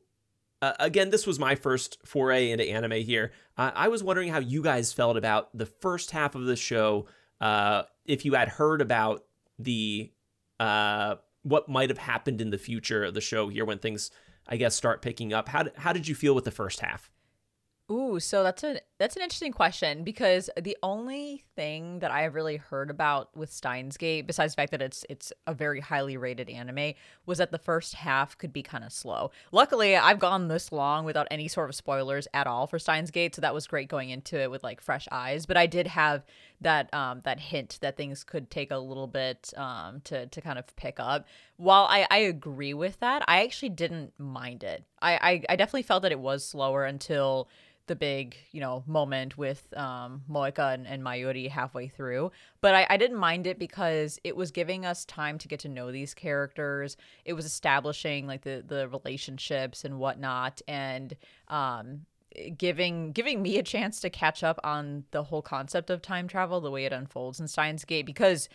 uh, again, this was my first foray into anime here. Uh, I was wondering how you guys felt about the first half of the show. Uh, if you had heard about the uh, what might have happened in the future of the show here when things, I guess, start picking up. How how did you feel with the first half? Ooh, so that's a that's an interesting question because the only thing that I have really heard about with Steins Gate, besides the fact that it's it's a very highly rated anime, was that the first half could be kind of slow. Luckily, I've gone this long without any sort of spoilers at all for Steins Gate, so that was great going into it with like fresh eyes. But I did have that um that hint that things could take a little bit um to to kind of pick up. While I I agree with that, I actually didn't mind it. I, I I definitely felt that it was slower until the big, you know, moment with um, Moeka and, and Mayuri halfway through. But I, I didn't mind it because it was giving us time to get to know these characters. It was establishing like the the relationships and whatnot, and um, giving giving me a chance to catch up on the whole concept of time travel, the way it unfolds in Steins Gate, because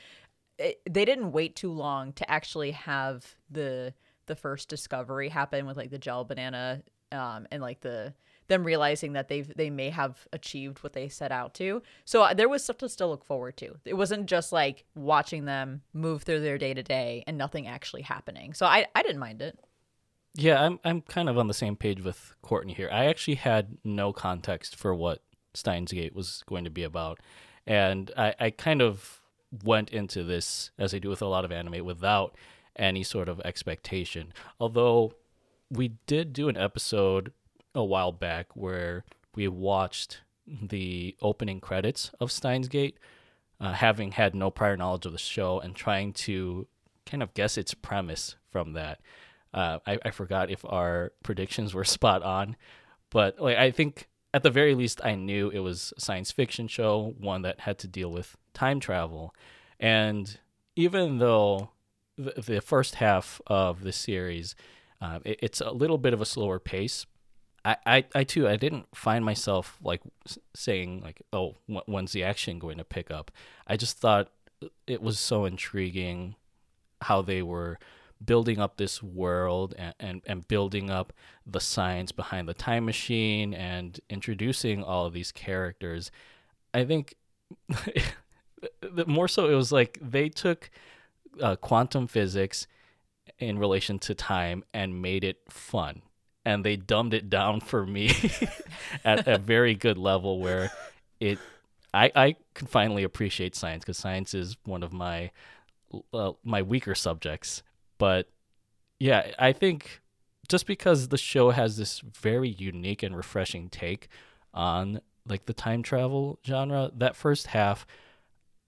it, they didn't wait too long to actually have the the first discovery happen with like the gel banana um, and like the them realizing that they've they may have achieved what they set out to. So uh, there was stuff to still look forward to. It wasn't just like watching them move through their day to day and nothing actually happening. So I I didn't mind it. Yeah, I'm I'm kind of on the same page with Courtney here. I actually had no context for what Steins Gate was going to be about. And I, I kind of went into this, as I do with a lot of anime, without any sort of expectation. Although we did do an episode a while back where we watched the opening credits of Steins Gate, uh, having had no prior knowledge of the show and trying to kind of guess its premise from that. Uh, I, I forgot if our predictions were *laughs* spot on, but like I think at the very least I knew it was a science fiction show, one that had to deal with time travel, and even though the, the first half of the series, uh, it, it's a little bit of a slower pace, I, I, I too I didn't find myself like saying like oh when's the action going to pick up? I just thought it was so intriguing how they were building up this world and, and, and building up the science behind the time machine and introducing all of these characters. I think *laughs* more so it was like they took uh, quantum physics in relation to time and made it fun and they dumbed it down *laughs* for me *laughs* at a very good level where it I I can finally appreciate science because science is one of my uh, my weaker subjects. But yeah, I think just because the show has this very unique and refreshing take on like the time travel genre, that first half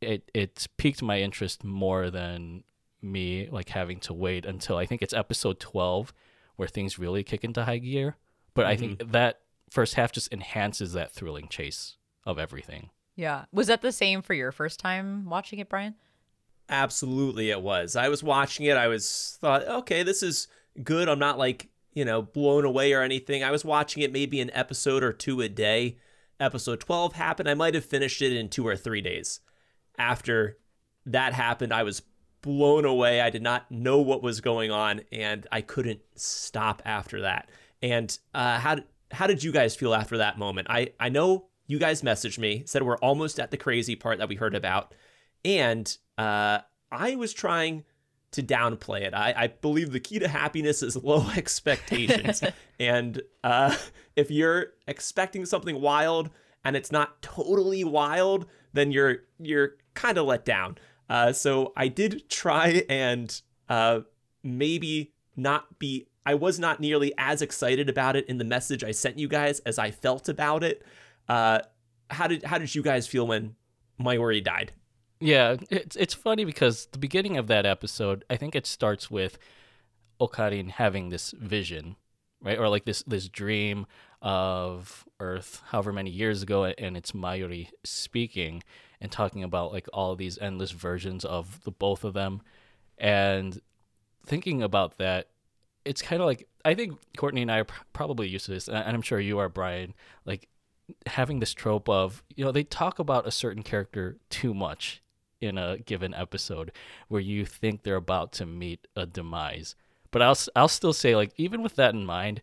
it it's piqued my interest more than me like having to wait until I think it's episode 12 where things really kick into high gear. But mm-hmm. I think mm-hmm. that first half just enhances that thrilling chase of everything. Yeah. Was that the same for your first time watching it, Brian? Absolutely it was. I was watching it, I was thought, okay, this is good. I'm not like, you know, blown away or anything. I was watching it maybe an episode or two a day. Episode 12 happened. I might have finished it in 2 or 3 days. After that happened, I was blown away. I did not know what was going on, and I couldn't stop after that. And uh, how did, how did you guys feel after that moment? I I know you guys messaged me said we're almost at the crazy part that we heard about, and uh, I was trying to downplay it. I, I believe the key to happiness is *laughs* low expectations, *laughs* and uh, if you're expecting something wild and it's not totally wild, then you're you're kind of let down. Uh, so I did try and uh, maybe not be. I was not nearly as excited about it in the message I sent you guys as I felt about it. Uh, how did how did you guys feel when Mayuri died? Yeah, it's it's funny because the beginning of that episode, I think it starts with Okarin having this vision, right, or like this this dream of Earth, however many years ago, and it's Mayuri speaking, and talking about like all these endless versions of the both of them. And thinking about that it's kind of like i think courtney and i are pr- probably used to this and i'm sure you are brian like having this trope of you know they talk about a certain character too much in a given episode where you think they're about to meet a demise. But i'll i'll still say like even with that in mind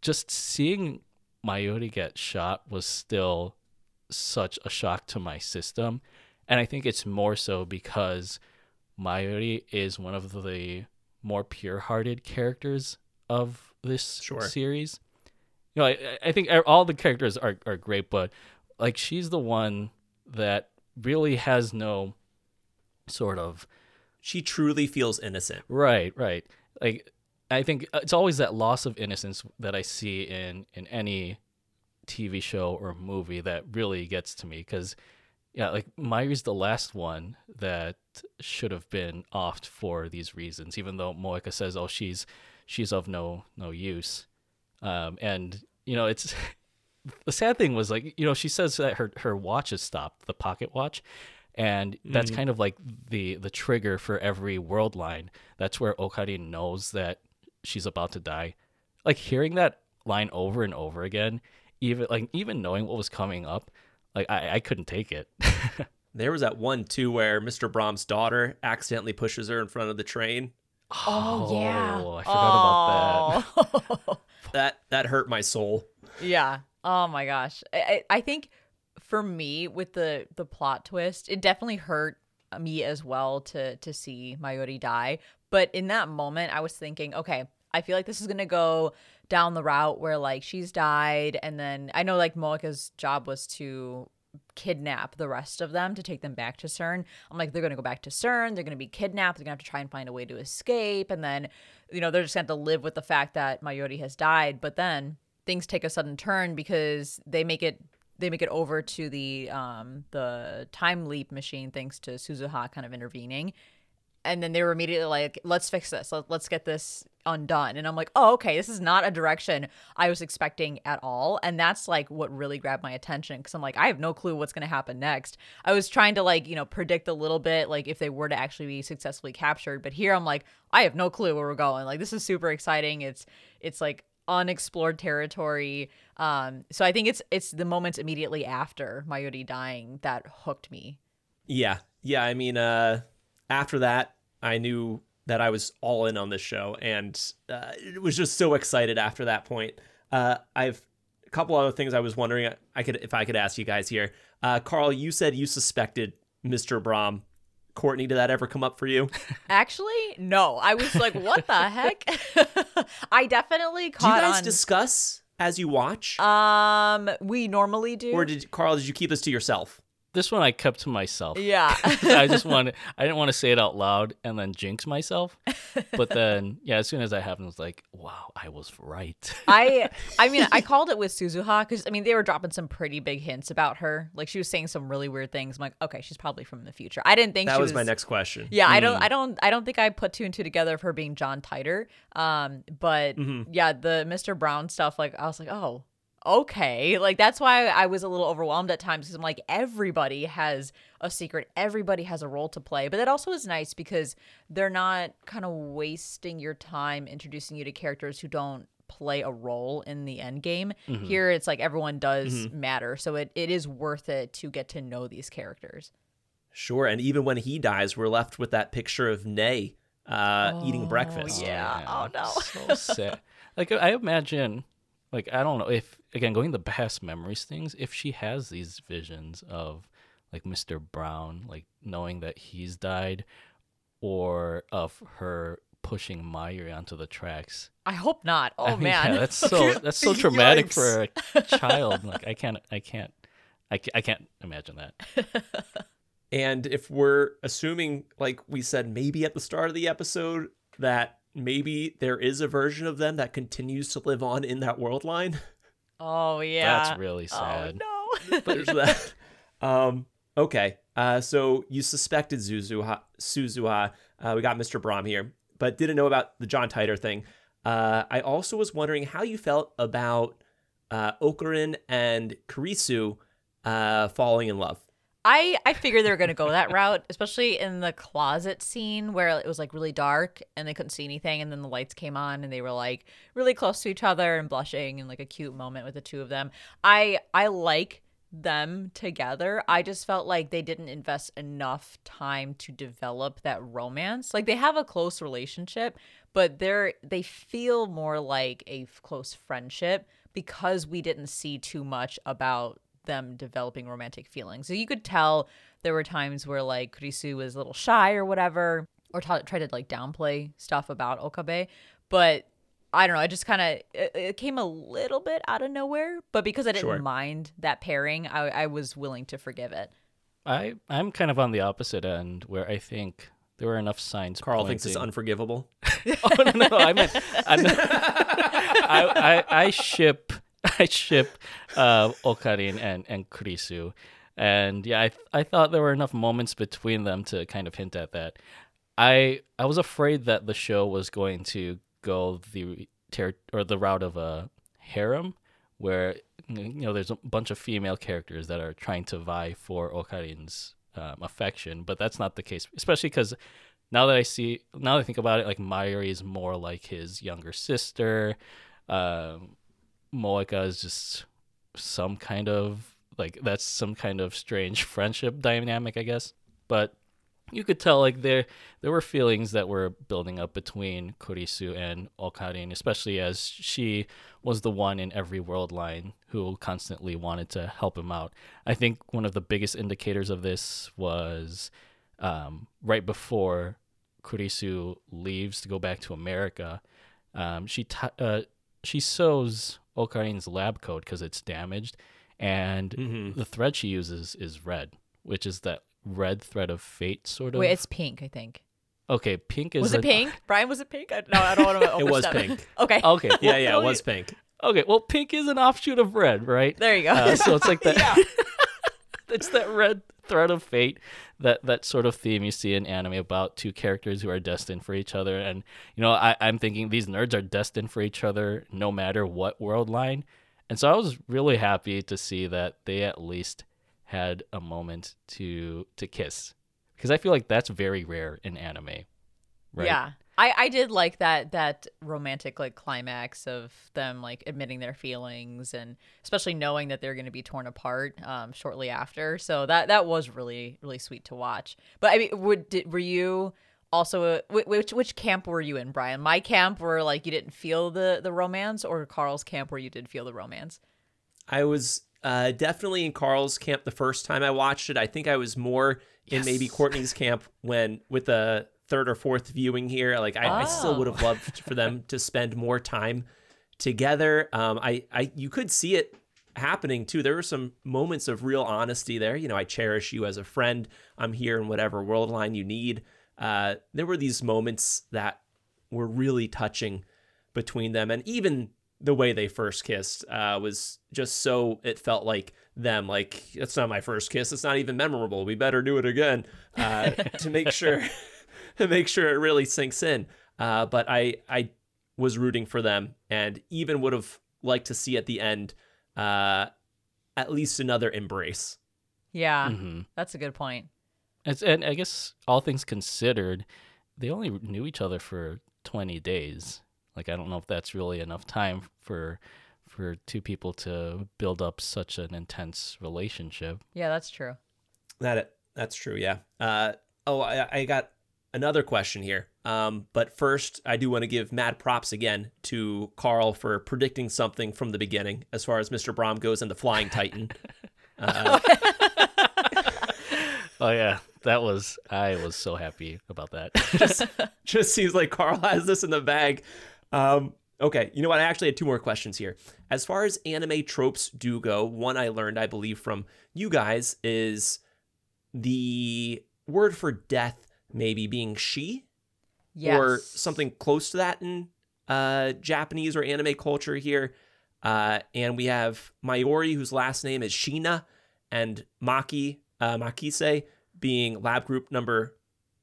just seeing Mayuri get shot was still such a shock to my system. And I think it's more so because Mayuri is one of the more pure hearted characters of this sure. series. You know, I, I think all the characters are, are great, but like she's the one that really has no sort of. She truly feels innocent. Right, right. Like I think it's always that loss of innocence that I see in in any TV show or movie that really gets to me because yeah, like Mayuri's the last one that should have been offed for these reasons, even though Moeka says, "Oh, she's she's of no no use." Um, and you know, it's *laughs* the sad thing was like you know she says that her her watch has stopped, the pocket watch, and that's kind of like the the trigger for every world line. That's where Okarin knows that she's about to die. Like hearing that line over and over again, even like even knowing what was coming up, like I I couldn't take it. *laughs* There was that one too where Mr. Brom's daughter accidentally pushes her in front of the train. Oh, yeah. Oh, I forgot about that. Oh. *laughs* That that hurt my soul. yeah. Oh my gosh. I, I I think for me with the the plot twist, it definitely hurt me as well to to see Mayuri die. But in that moment, I was thinking, okay, I feel like this is gonna go down the route where like she's died, and then I know like Moeka's job was to kidnap the rest of them to take them back to CERN. I'm like, they're gonna go back to CERN, they're gonna be kidnapped, they're gonna have to try and find a way to escape, and then, you know, they're just gonna have to live with the fact that Mayuri has died. But then things take a sudden turn because they make it they make it over to the um the time leap machine thanks to Suzuha kind of intervening and then they were immediately like let's fix this. Let, let's get this undone. And i'm like oh okay. This is not a direction i was expecting at all. And that's like what really grabbed my attention because i'm like i have no clue what's going to happen next. I was trying to like you know predict a little bit like if they were to actually be successfully captured but here i'm like i have no clue where we're going. Like this is super exciting. It's it's like unexplored territory. Um so i think it's it's the moments immediately after mayuri dying that hooked me. Yeah. Yeah, I mean uh after that, I knew that I was all in on this show and uh, it was just so excited after that point. Uh I've a couple other things I was wondering I could if I could ask you guys here. Uh Carl, you said you suspected Mr. Brom. Courtney, did that ever come up for you? *laughs* Actually, no. I was like, what the heck? *laughs* I definitely caught. Do you guys on. discuss as you watch? um, we normally do. or did Carl, did you keep this to yourself? This one I kept to myself. yeah. *laughs* I just wanted I didn't want to say it out loud and then jinx myself. But *laughs* then yeah, as soon as that happened, I was like, wow, I was right. I *laughs* I mean I called it with Suzuha because I mean they were dropping some pretty big hints about her. Like she was saying some really weird things. I'm like, okay, she's probably from the future. I didn't think That she was my next question. Yeah, I don't, I don't, I don't think I put two and two together of her being John Titor. Um, but yeah, the Mr. Brown stuff, like I was like, oh, okay, like that's why I was a little overwhelmed at times because I'm like, everybody has a secret, everybody has a role to play. But that also is nice because they're not kind of wasting your time introducing you to characters who don't play a role in the end game. Here, it's like everyone does matter, so it, it is worth it to get to know these characters. Sure, and even when he dies, we're left with that picture of Ney uh, eating breakfast. yeah. Oh, no. so sad. Like I imagine, like I don't know if again going the past memories things. If she has these visions of like Mr. Brown, like knowing that he's died, or of her pushing Mayuri onto the tracks. I hope not. Oh I mean, man, yeah, that's so *laughs* that's so traumatic for a *laughs* child. Like I can't, I can't, I can't, I can't imagine that. *laughs* And if we're assuming, like we said, maybe at the start of the episode, that maybe there is a version of them that continues to live on in that world line, Oh yeah. That's really sad. Oh no. *laughs* there's that. Um, okay, uh, so you suspected Suzuha. Suzuha. Uh, we got Mr. Brom here, but didn't know about the John Titor thing. Uh, I also was wondering how you felt about uh, Okarin and Kurisu uh, falling in love. I I figured they were gonna go that route, especially in the closet scene where it was like really dark and they couldn't see anything, and then the lights came on and they were like really close to each other and blushing and like a cute moment with the two of them. I I like them together. I just felt like they didn't invest enough time to develop that romance. Like they have a close relationship, but they're they feel more like a close friendship because we didn't see too much about them developing romantic feelings. So you could tell there were times where like Kurisu was a little shy or whatever, or t- tried to like downplay stuff about Okabe, but I don't know. I just kind of it, it came a little bit out of nowhere, but because I didn't Sure. mind that pairing, I, I was willing to forgive it. I I'm kind of on the opposite end where I think there were enough signs. Carl thinks it's unforgivable. *laughs* oh no, no, no, I meant I'm, *laughs* I, I I ship *laughs* I ship uh, Okarin and and Kurisu, and yeah, I I thought there were enough moments between them to kind of hint at that. I I was afraid that the show was going to go the ter- or the route of a harem where you know there's a bunch of female characters that are trying to vie for Okarin's um, affection, but that's not the case, especially because now that I see, now that I think about it, like Mayuri is more like his younger sister. Um, Moeka is just some kind of like that's some kind of strange *laughs* friendship dynamic, I guess. But you could tell like there there were feelings that were building up between Kurisu and Okarin, especially as she was the one in every world line who constantly wanted to help him out. I think one of the biggest indicators of this was um, right before Kurisu leaves to go back to America. Um, she t- uh, she sews Okarin's lab coat because it's damaged, and Mhm. the thread she uses is red, which is that red thread of fate sort of. Wait, it's pink, I think. okay, pink is Was it a- pink? Brian, was it pink? I, no, I don't want to. *laughs* It was pink. Okay. Okay, *laughs* Yeah, yeah, it was *laughs* pink. Okay, well, pink is an offshoot of red, right? There you go. Uh, so it's like that. Yeah. *laughs* it's that red thread of fate that that sort of theme you see in anime about two characters who are destined for each other. And you know I, i'm thinking these nerds are destined for each other no matter what world line. And so i was really happy to see that they at least had a moment to to kiss. Because i feel like that's very rare in anime right? Yeah. I, I did like that that romantic like climax of them like admitting their feelings and especially knowing that they're going to be torn apart um, shortly after. So that that was really really sweet to watch. But I mean, would did, were you also a, which which camp were you in, Brian? My camp where like you didn't feel the the romance, or Carl's camp where you did feel the romance? I was uh, definitely in Carl's camp the first time I watched it. I think I was more in maybe Courtney's camp when with the third or fourth viewing here. Like I, I still Oh. would have loved for them *laughs* to spend more time together. Um, I, I you could see it happening too. There were some moments of real honesty there. You know, I cherish you as a friend. I'm here in whatever world line you need. Uh, there were these moments that were really touching between them, and even the way they first kissed uh, was just so it felt like them. Like it's not my first kiss. It's not even memorable. We better do it again uh, to make sure *laughs* *laughs* make sure it really sinks in. Uh, but I I was rooting for them, and even would have liked to see at the end uh, at least another embrace. Yeah, hmm that's a good point. It's, and I guess all things considered, they only knew each other for 20 days. Like I don't know if that's really enough time for for two people to build up such an intense relationship. Yeah, that's true. That that's true. Yeah. Uh, oh, I, I got another question here. Um, but first, I do want to give mad props again to Carl for predicting something from the beginning as far as Mr. Brom goes and the Flying Titan. *laughs* Uh, Oh yeah, that was I was so happy about that. *laughs* just just seems like Carl has this in the bag. Um, okay, you know what? I actually had two more questions here. As far as anime tropes do go, one I learned, I believe, from you guys is the word for death maybe being she Yes. or something close to that in uh, Japanese or anime culture here. Uh, and we have Mayuri, whose last name is Shiina, and Maki uh, Makise being lab group number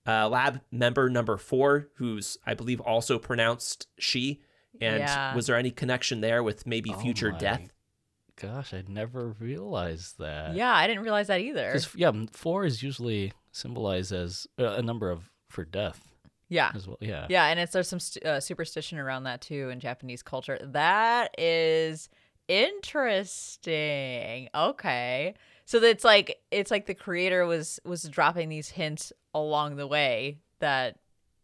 uh, lab member number four, who's I believe also pronounced she. And Yeah. was there any connection there with maybe Oh future my death? Gosh, I never realized that. Yeah, I didn't realize that either. yeah, four is usually symbolized as uh, a number of for death Yeah. as well. Yeah. Yeah, and it's there's some st- uh, superstition around that too in Japanese culture. That is interesting. Okay, so it's like it's like the creator was was dropping these hints along the way that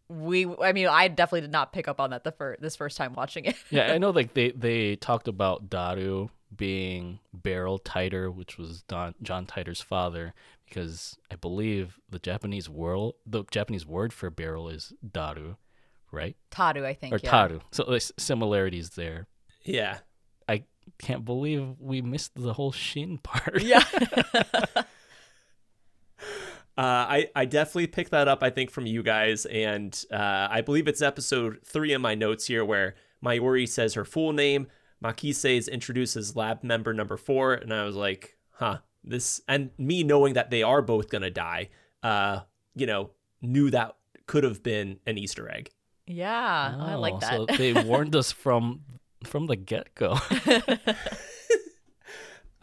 we. I mean, I definitely did not pick up on that the first this first time watching it. yeah, I know. *laughs* Like they they talked about Daru being Barrel Titor, which was Don, John Titor's father, because I believe the Japanese world, the Japanese word for barrel is Daru, right? Tadu, I think. Or yeah. Taru. So there's similarities there. Yeah. I can't believe we missed the whole Shin part. Yeah. *laughs* *laughs* Uh, I, I definitely picked that up, I think, from you guys. And uh, I believe it's episode three in my notes here where Mayuri says her full name. Makise is introduced as lab member number four. And I was like, huh, this. And me knowing that they are both going to die, uh, you know, knew that could have been an Easter egg. yeah, I like Oh, that. So they *laughs* warned us from from the get go. *laughs*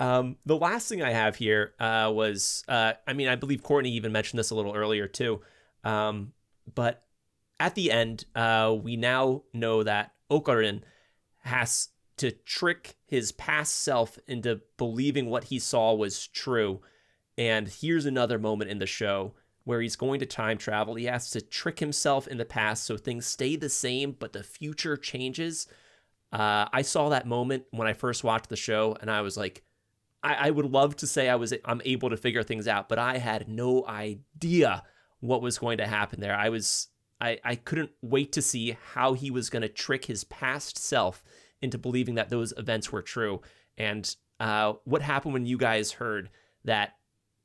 Um, the last thing I have here uh, was, uh, I mean, I believe Courtney even mentioned this a little earlier too. Um, but at the end, uh, we now know that Okarin has to trick his past self into believing what he saw was true. And here's another moment in the show where he's going to time travel. He has to trick himself in the past so things stay the same, but the future changes. Uh, I saw that moment when I first watched the show, and I was like, I, I would love to say I was I'm able to figure things out, but I had no idea what was going to happen there. I was I, I couldn't wait to see how he was going to trick his past self into believing that those events were true. And uh, what happened when you guys heard that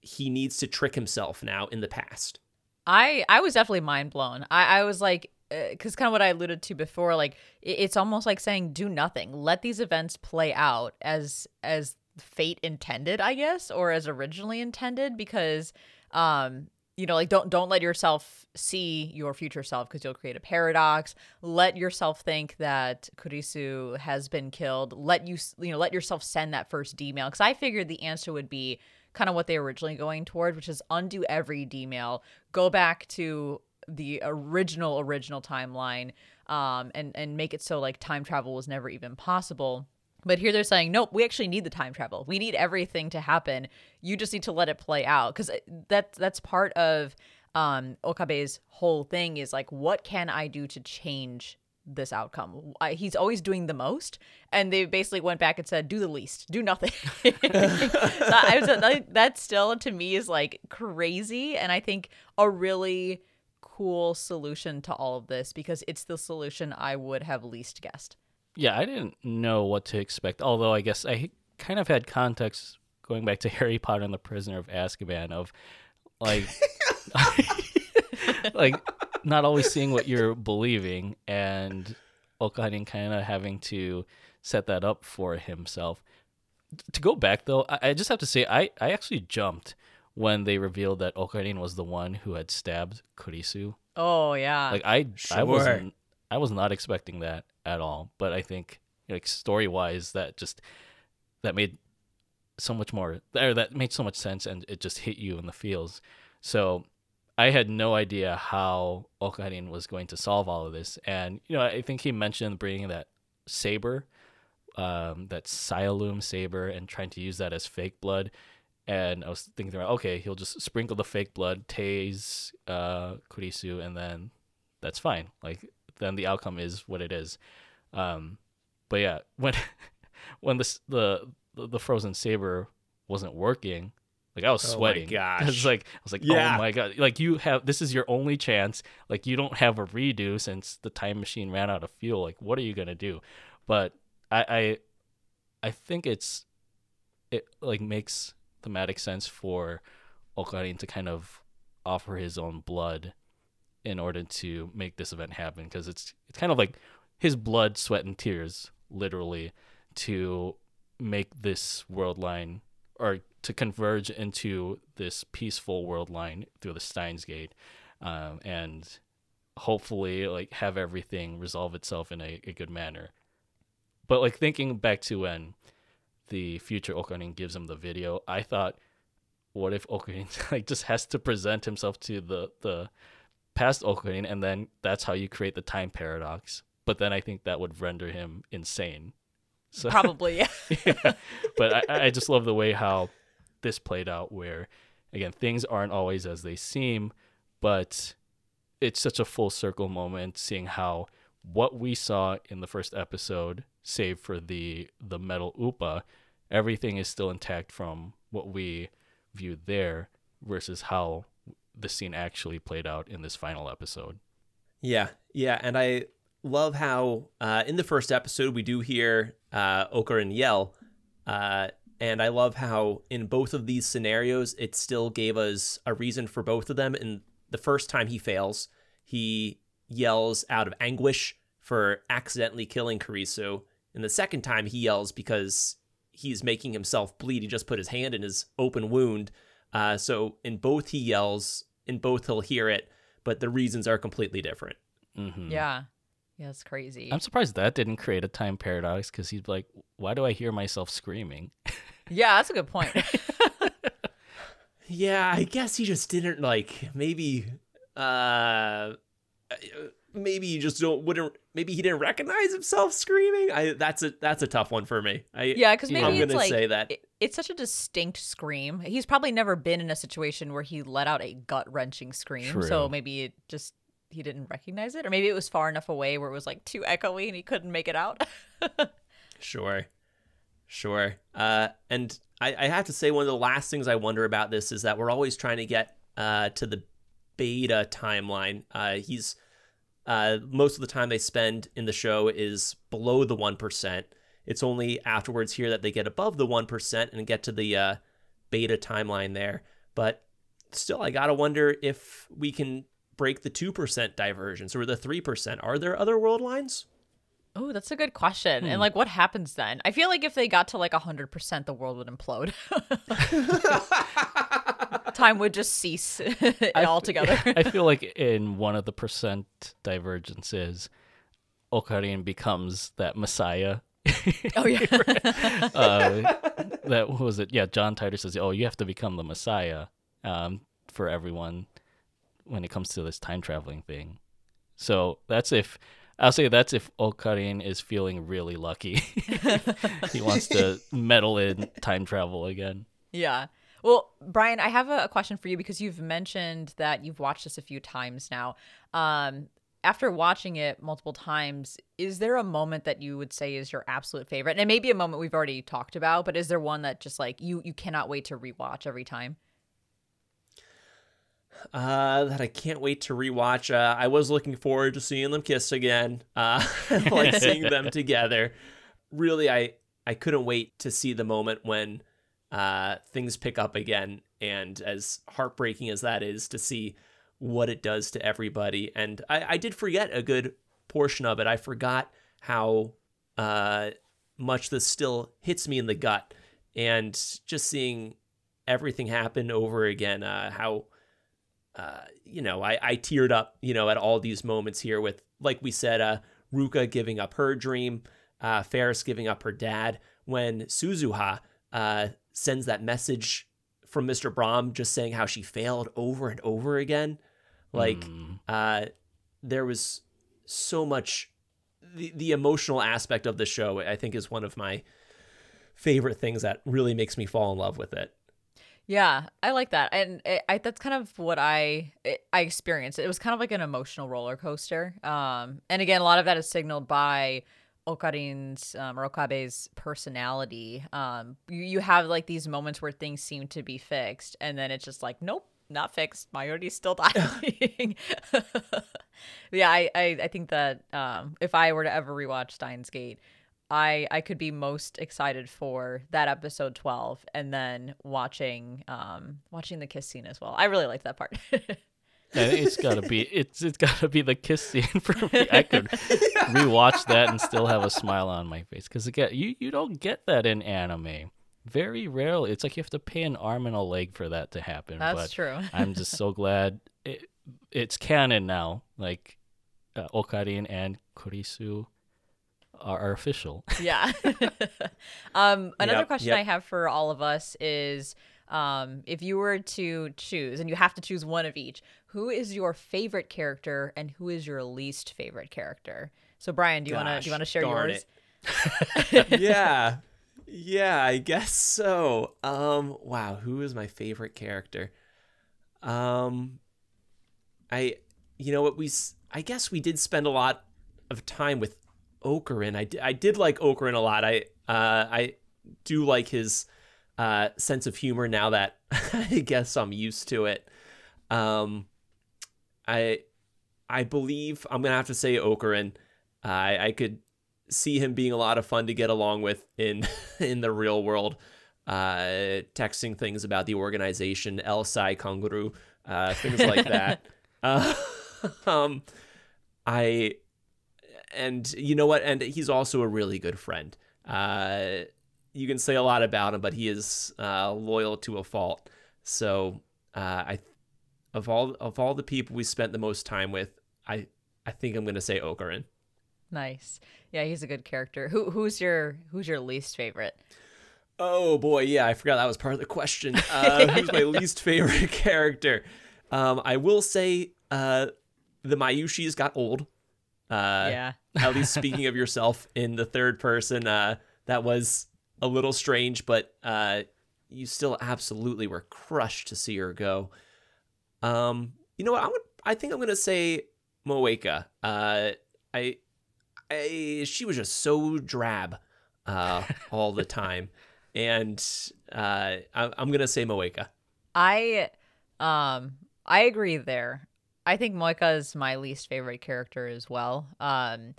he needs to trick himself now in the past? I I was definitely mind blown. I I was like because uh, kind of what I alluded to before, like it's almost like saying do nothing, let these events play out as as fate intended, I guess, or as originally intended, because um you know like don't don't let yourself see your future self because you'll create a paradox. Let yourself think that kurisu has been killed. Let you you know let yourself send that first d-mail because i figured the answer would be kind of what they were originally going toward which is undo every d-mail go back to the original original timeline um and and make it so like time travel was never even possible but here they're saying, nope, we actually need the time travel. We need everything to happen. You just need to let it play out because that's that's part of um, Okabe's whole thing is like, what can I do to change this outcome? I, he's always doing the most, and they basically went back and said, do the least, do nothing. *laughs* I was, that still to me is like crazy, and I think a really cool solution to all of this because it's the solution I would have least guessed yeah, I didn't know what to expect. Although I guess I kind of had context going back to *laughs* Harry Potter and the Prisoner of Azkaban of like *laughs* like not always seeing what you're believing and Okarin kind of having to set that up for himself. To go back though, I, I just have to say I, I actually jumped when they revealed that Okarin was the one who had stabbed Kurisu. Oh yeah. Like I sure. I wasn't I was not expecting that at all. But I think like story wise, that just that made so much more or that made so much sense and it just hit you in the feels. So I had no idea how Okarin was going to solve all of this. And, you know, I think he mentioned bringing that saber, um, that Cyalume saber, and trying to use that as fake blood. And I was thinking, about okay, he'll just sprinkle the fake blood, tase uh, Kurisu, and then that's fine. Like, then the outcome is what it is. Um, but yeah, *laughs* when when the the the frozen saber wasn't working, like I was sweating. Oh my *laughs* gosh! It's like I was like, oh yeah. oh my god! Like you have this is your only chance. Like you don't have a redo since the time machine ran out of fuel. Like what are you gonna do? But I I, I think it's it like makes thematic sense for Okarin to kind of offer his own blood in order to make this event happen because it's it's kind of like his blood, sweat, and tears, literally, to make this world line or to converge into this peaceful world line through the Steins Gate, um, and hopefully like have everything resolve itself in a, a good manner. But like thinking back to when the future Okarin gives him the video, I thought, what if Okarin *laughs* like just has to present himself to the the past Okarin, and then that's how you create the time paradox. But then I think that would render him insane. So, *laughs* Probably, yeah. yeah. But I, I just love the way how this played out, where again things aren't always as they seem, but it's such a full circle moment seeing how what we saw in the first episode, save for the the metal upa, everything is still intact from what we viewed there versus how the scene actually played out in this final episode. Yeah, yeah, and I love how uh, in the first episode we do hear uh, and yell, uh, and I love how in both of these scenarios it still gave us a reason for both of them. In the first time he fails, he yells out of anguish for accidentally killing Kurisu. And the second time he yells because he's making himself bleed. He just put his hand in his open wound. Uh, so in both he yells in both he'll hear it, but the reasons are completely different. Mm-hmm. Yeah. Yeah, it's crazy. I'm surprised that didn't create a time paradox because he's like, why do I hear myself screaming? *laughs* yeah, that's a good point. *laughs* Yeah, I guess he just didn't like maybe uh maybe you just don't wouldn't maybe he didn't recognize himself screaming. I that's a that's a tough one for me. I yeah, because maybe I'm gonna like say that. it- it's such a distinct scream. He's probably never been in a situation where he let out a gut wrenching scream. So maybe it just he didn't recognize it, or maybe it was far enough away where it was like too echoey and he couldn't make it out. *laughs* Sure. Sure. Uh, and I, I have to say, one of the last things I wonder about this is that we're always trying to get uh, to the beta timeline. Uh, he's uh, most of the time they spend in the show is below the 1%. It's only afterwards here that they get above the 1% and get to the uh, beta timeline there. But still, I got to wonder if we can break the 2% divergence or the 3%. Are there other world lines? Oh, that's a good question. Hmm. And like, what happens then? I feel like if they got to like hundred percent, the world would implode. *laughs* *laughs* Time would just cease *laughs* altogether. *laughs* I feel like in one of the percent divergences, Okarin becomes that messiah. oh yeah. *laughs* uh, that what was it? Yeah, John Titor says, "Oh, you have to become the messiah um, for everyone when it comes to this time traveling thing." So that's if I'll say that's if Okarin is feeling really lucky. he wants to meddle in time travel again. Yeah. Well, Brian, I have a, a question for you because you've mentioned that you've watched this a few times now. Um, after watching it multiple times, is there a moment that you would say is your absolute favorite? And it may be a moment we've already talked about, but is there one that just like you you cannot wait to rewatch every time? uh, that I can't wait to rewatch. Uh, I was looking forward to seeing them kiss again, uh, *laughs* like seeing them *laughs* together. Really, I I couldn't wait to see the moment when uh, things pick up again, and as heartbreaking as that is, to see what it does to everybody. And I, I did forget a good portion of it. I forgot how uh, much this still hits me in the gut, and just seeing everything happen over again. Uh, how uh, you know, I, I teared up, you know, at all these moments here with, like we said, uh, Ruka giving up her dream, uh, Faris giving up her dad, when Suzuha uh, sends that message from Mr. Braun just saying how she failed over and over again. Like, Mm. uh, there was so much, the, the emotional aspect of the show, I think, is one of my favorite things that really makes me fall in love with it. Yeah, I like that, and it, I, that's kind of what I it, I experienced. It was kind of like an emotional roller coaster. Um, and again, a lot of that is signaled by Okarin's um, or Okabe's personality. Um, you, you have like these moments where things seem to be fixed, and then it's just like, nope, not fixed. Mayuri's still *laughs* dying. *laughs* yeah, I, I I think that um, if I were to ever rewatch Steins Gate. I I could be most excited for that episode 12 and then watching um watching the kiss scene as well. I really like that part. *laughs* And it's gotta be it's it's gotta be the kiss scene for me. I could rewatch that and still have a smile on my face because again, you you don't get that in anime. Very rarely. It's like you have to pay an arm and a leg for that to happen. That's but true. *laughs* I'm just so glad it, it's canon now. Like uh, Okarin and Kurisu are, are official. yeah. *laughs* um another Yep, question yep. I have for all of us is um if you were to choose and you have to choose one of each, who is your favorite character and who is your least favorite character? So Brian, do you want to do you want to share yours? *laughs* yeah. Yeah, I guess so. Um wow, who is my favorite character? Um I you know what we I guess we did spend a lot of time with Okarin. I did, I did like Okarin a lot. I uh I do like his uh sense of humor now that *laughs* I guess I'm used to it. Um I I believe I'm going to have to say Okarin. I I could see him being a lot of fun to get along with in *laughs* in the real world. Uh, texting things about the organization, El Psy uh, things like that. uh, *laughs* um, I and you know what? And he's also a really good friend. Uh, you can say a lot about him, but he is uh, loyal to a fault. So uh, I, of all of all the people we spent the most time with, I I think I'm gonna say Okarin. Nice. Yeah, he's a good character. Who who's your who's your least favorite? Oh boy, yeah, I forgot that was part of the question. *laughs* Uh, who's my least favorite *laughs* character? Um, I will say uh, the Mayushiis got old. Uh, yeah. at least speaking of yourself in the third person, uh, that was a little strange, but uh, you still absolutely were crushed to see her go. Um, you know what? I would. I think I'm gonna say Moeka. Uh, I, I, she was just so drab, uh, all the time, *laughs* and uh, I, I'm gonna say Moeka. I um I agree there. I think Moeka is my least favorite character as well. Um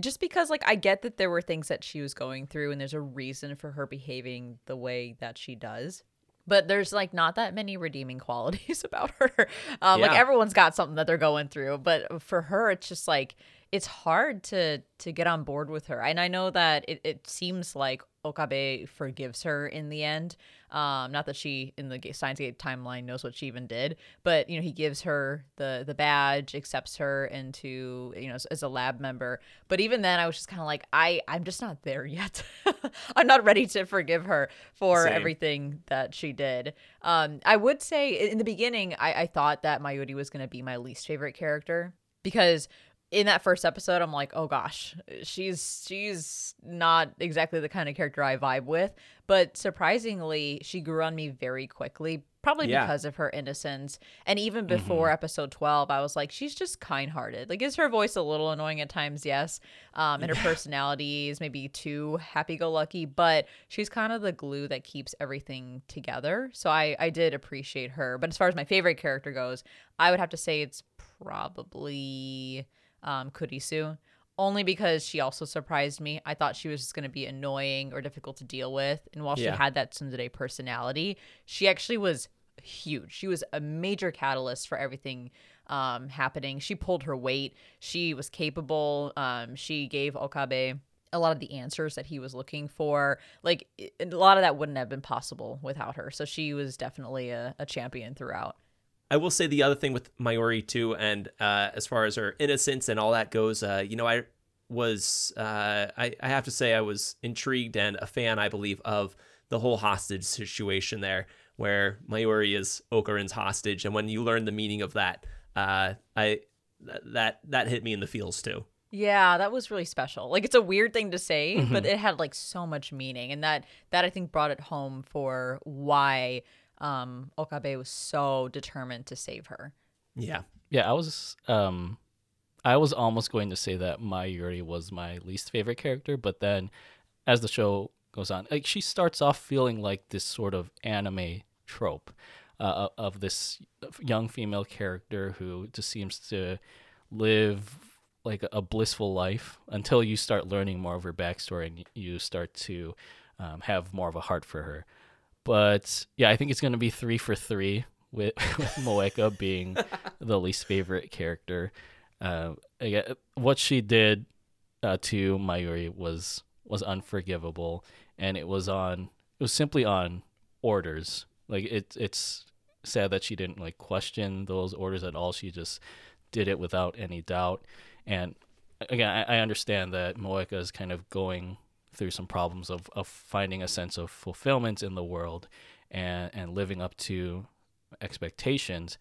just because like I get that there were things that she was going through and there's a reason for her behaving the way that she does. But there's like not that many redeeming *laughs* qualities about her. Um like everyone's got something that they're going through, but for her it's just like it's hard to to get on board with her. And I know that it, it seems like Okabe forgives her in the end. Um, not that she in the Steins Gate timeline knows what she even did, but you know he gives her the the badge, accepts her into you know as, as a lab member. But even then, I was just kind of like, I I'm just not there yet. *laughs* I'm not ready to forgive her for Same. everything that she did. Um, I would say in the beginning, I, I thought that Mayuri was going to be my least favorite character because in that first episode i'm like oh gosh she's she's not exactly the kind of character i vibe with. But surprisingly she grew on me very quickly probably Yeah. because of her innocence. And even before episode 12 i was like she's just kind-hearted. Like is her voice a little annoying at times? Yes. Um and her *laughs* personality is maybe too happy-go-lucky but she's kind of the glue that keeps everything together. So i i did appreciate her. But as far as my favorite character goes i would have to say it's probably um, Kurisu, only because she also surprised me. I thought she was just going to be annoying or difficult to deal with. And while she had that tsundere personality, she actually was huge. She was a major catalyst for everything um, happening. She pulled her weight. She was capable. Um, she gave Okabe a lot of the answers that he was looking for. Like, a lot of that wouldn't have been possible without her. So she was definitely a, a champion throughout. I will say the other thing with Mayuri too, and uh, as far as her innocence and all that goes, uh, you know, I was, uh, I, I have to say, I was intrigued and a fan, I believe, of the whole hostage situation there, where Mayuri is Okarin's hostage, and when you learn the meaning of that, uh, I th- that that hit me in the feels too. Yeah, that was really special. Like it's a weird thing to say, Mm-hmm. but it had like so much meaning and that that I think brought it home for why um Okabe was so determined to save her. Yeah, Yeah, I was um I was almost going to say that Mayuri was my least favorite character, but then as the show goes on, like she starts off feeling like this sort of anime trope uh, of this young female character who just seems to live like a blissful life until you start learning more of her backstory and you start to um, have more of a heart for her. But yeah, I think it's going to be three for three with, *laughs* with Moeka being *laughs* the least favorite character. Uh, again, what she did uh, to Mayuri was was unforgivable, and it was on it was simply on orders. Like it, it's sad that she didn't like question those orders at all. She just did it without any doubt. And again, I, I understand that Moeka is kind of going through some problems of, of finding a sense of fulfillment in the world and, and living up to expectations.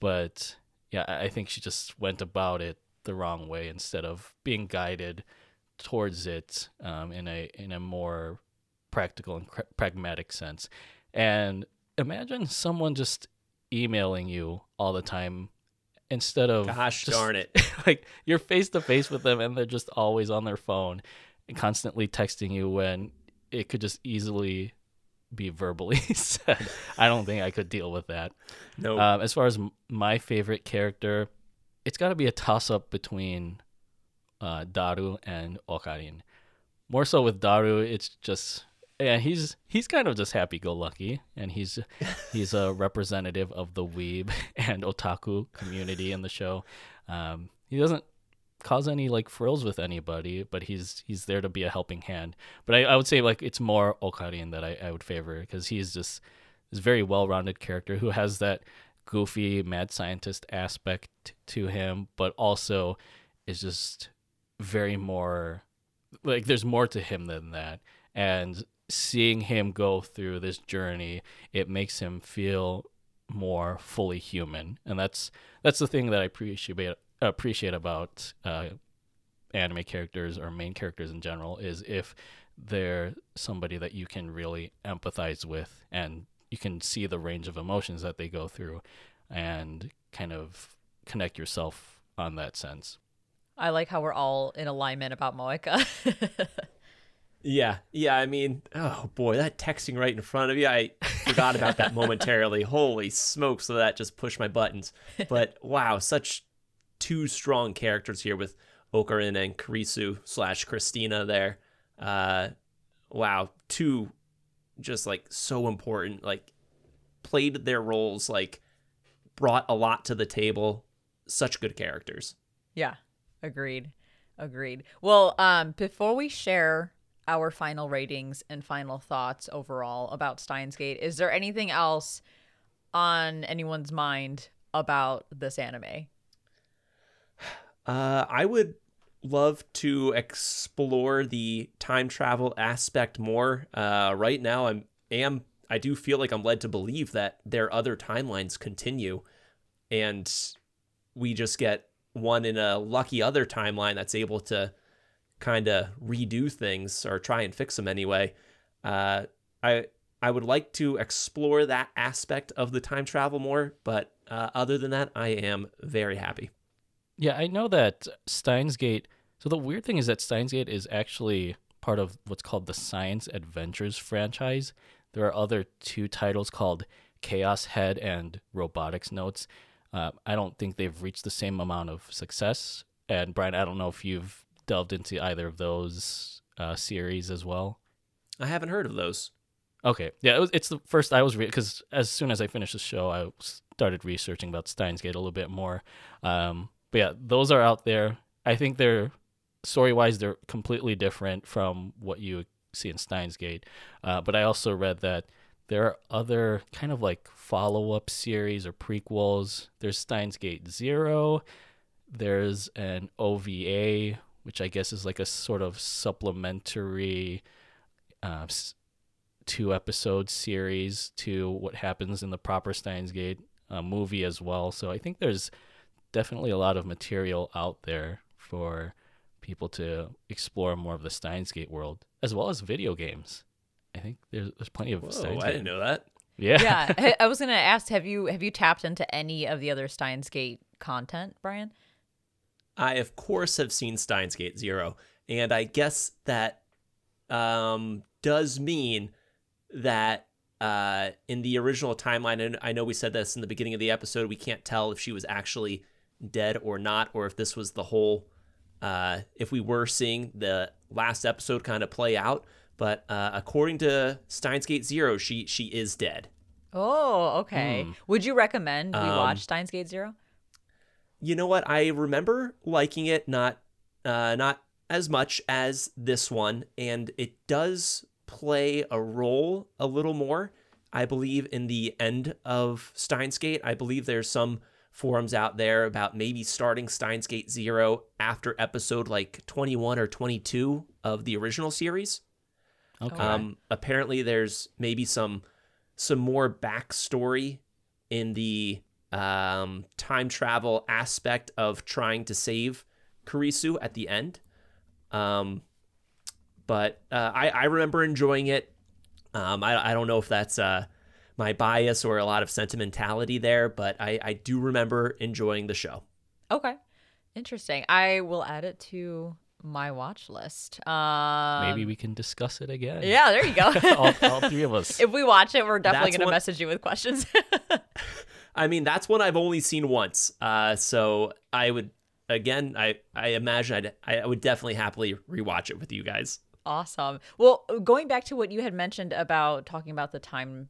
But yeah, I think she just went about it the wrong way instead of being guided towards it um, in a in a more practical and cr- pragmatic sense. And imagine someone just emailing you all the time instead of gosh just- darn it. *laughs* like you're face to face with them and they're just always on their phone and constantly texting you when it could just easily be verbally *laughs* said. I don't think I could deal with that. No, Um, as far as m- my favorite character, it's got to be a toss up between uh, Daru and Okarin. More so with Daru, it's just yeah, he's he's kind of just happy go lucky, and he's *laughs* he's a representative of the weeb *laughs* and otaku community in the show. Um, he doesn't cause any like frills with anybody, but he's he's there to be a helping hand. But I, I would say like it's more Okarin that I, I would favor because he's just this very well rounded character who has that goofy mad scientist aspect to him, but also is just very more like there's more to him than that and seeing him go through this journey it makes him feel more fully human and that's that's the thing that i appreciate appreciate about uh, anime characters or main characters in general is if they're somebody that you can really empathize with and you can see the range of emotions that they go through and kind of connect yourself on that sense. I like how we're all in alignment about Moeka. *laughs* yeah, yeah. I mean, oh boy, that texting right in front of you. I forgot about that *laughs* momentarily. Holy smokes! So that just pushed my buttons. But wow, such two strong characters here with Okarin and Kurisu slash Christina there. Uh, wow, two just like so important. Like played their roles like brought a lot to the table. Such good characters. Yeah, agreed. Agreed. Well, um, before we share our final ratings and final thoughts overall about Steins Gate, is there anything else on anyone's mind about this anime? Uh, I would love to explore the time travel aspect more. Uh, right now, I'm am I do feel like I'm led to believe that their other timelines continue, and we just get one in a lucky other timeline that's able to kind of redo things or try and fix them anyway. Uh, I I would like to explore that aspect of the time travel more, but uh, other than that, I am very happy. Yeah, I know that Steins Gate. So the weird thing is that Steins Gate is actually part of what's called the Science Adventures franchise. There are other two titles called Chaos Head and Robotics Notes. Uh, I don't think they've reached the same amount of success. And Brian, I don't know if you've delved into either of those uh, series as well. I haven't heard of those. Okay, yeah, it was, it's the first I was because re- as soon as I finished the show, I started researching about Steins Gate a little bit more. Um, but yeah, those are out there. I think they're story wise, they're completely different from what you see in Steins Gate. Uh, but I also read that there are other kind of like follow up series or prequels. There's Steins Gate Zero. There's an OVA, which I guess is like a sort of supplementary uh, two episode series to what happens in the proper Steins Gate uh, movie as well. So I think there's definitely a lot of material out there for people to explore more of the Steins Gate world, as well as video games. I think there's there's plenty of Whoa, Steins I Gate. didn't know that. Yeah. yeah, *laughs* I was gonna ask have you have you tapped into any of the other Steins Gate content, Brian? I of course have seen Steins Gate Zero, and I guess that um, does mean that uh, in the original timeline, and I know we said this in the beginning of the episode, we can't tell if she was actually dead or not, or if this was the whole. Uh, if we were seeing the last episode kind of play out, but uh, according to Steins Gate Zero, she she is dead. Oh, okay. Hmm. Would you recommend we Um, watch Steins Gate Zero? you know what? I remember liking it, not uh, not as much as this one, and it does play a role a little more. I believe in the end of Steins Gate. I believe there's some forums out there about maybe starting Steins Gate Zero after episode like 21 or 22 of the original series. Okay. Um, apparently, there's maybe some some more backstory in the um, time travel aspect of trying to save Kurisu at the end. Um, but uh, I, I remember enjoying it. Um, I, I don't know if that's uh, my bias or a lot of sentimentality there, but I, I do remember enjoying the show. Okay. Interesting. I will add it to my watch list. Um, Maybe we can discuss it again. Yeah, there you go. *laughs* all, all three of *laughs* us. if we watch it, we're definitely going to what- message you with questions. *laughs* I mean, that's one I've only seen once. Uh, so I would, again, I, I imagine I'd, I would definitely happily rewatch it with you guys. awesome. Well, going back to what you had mentioned about talking about the time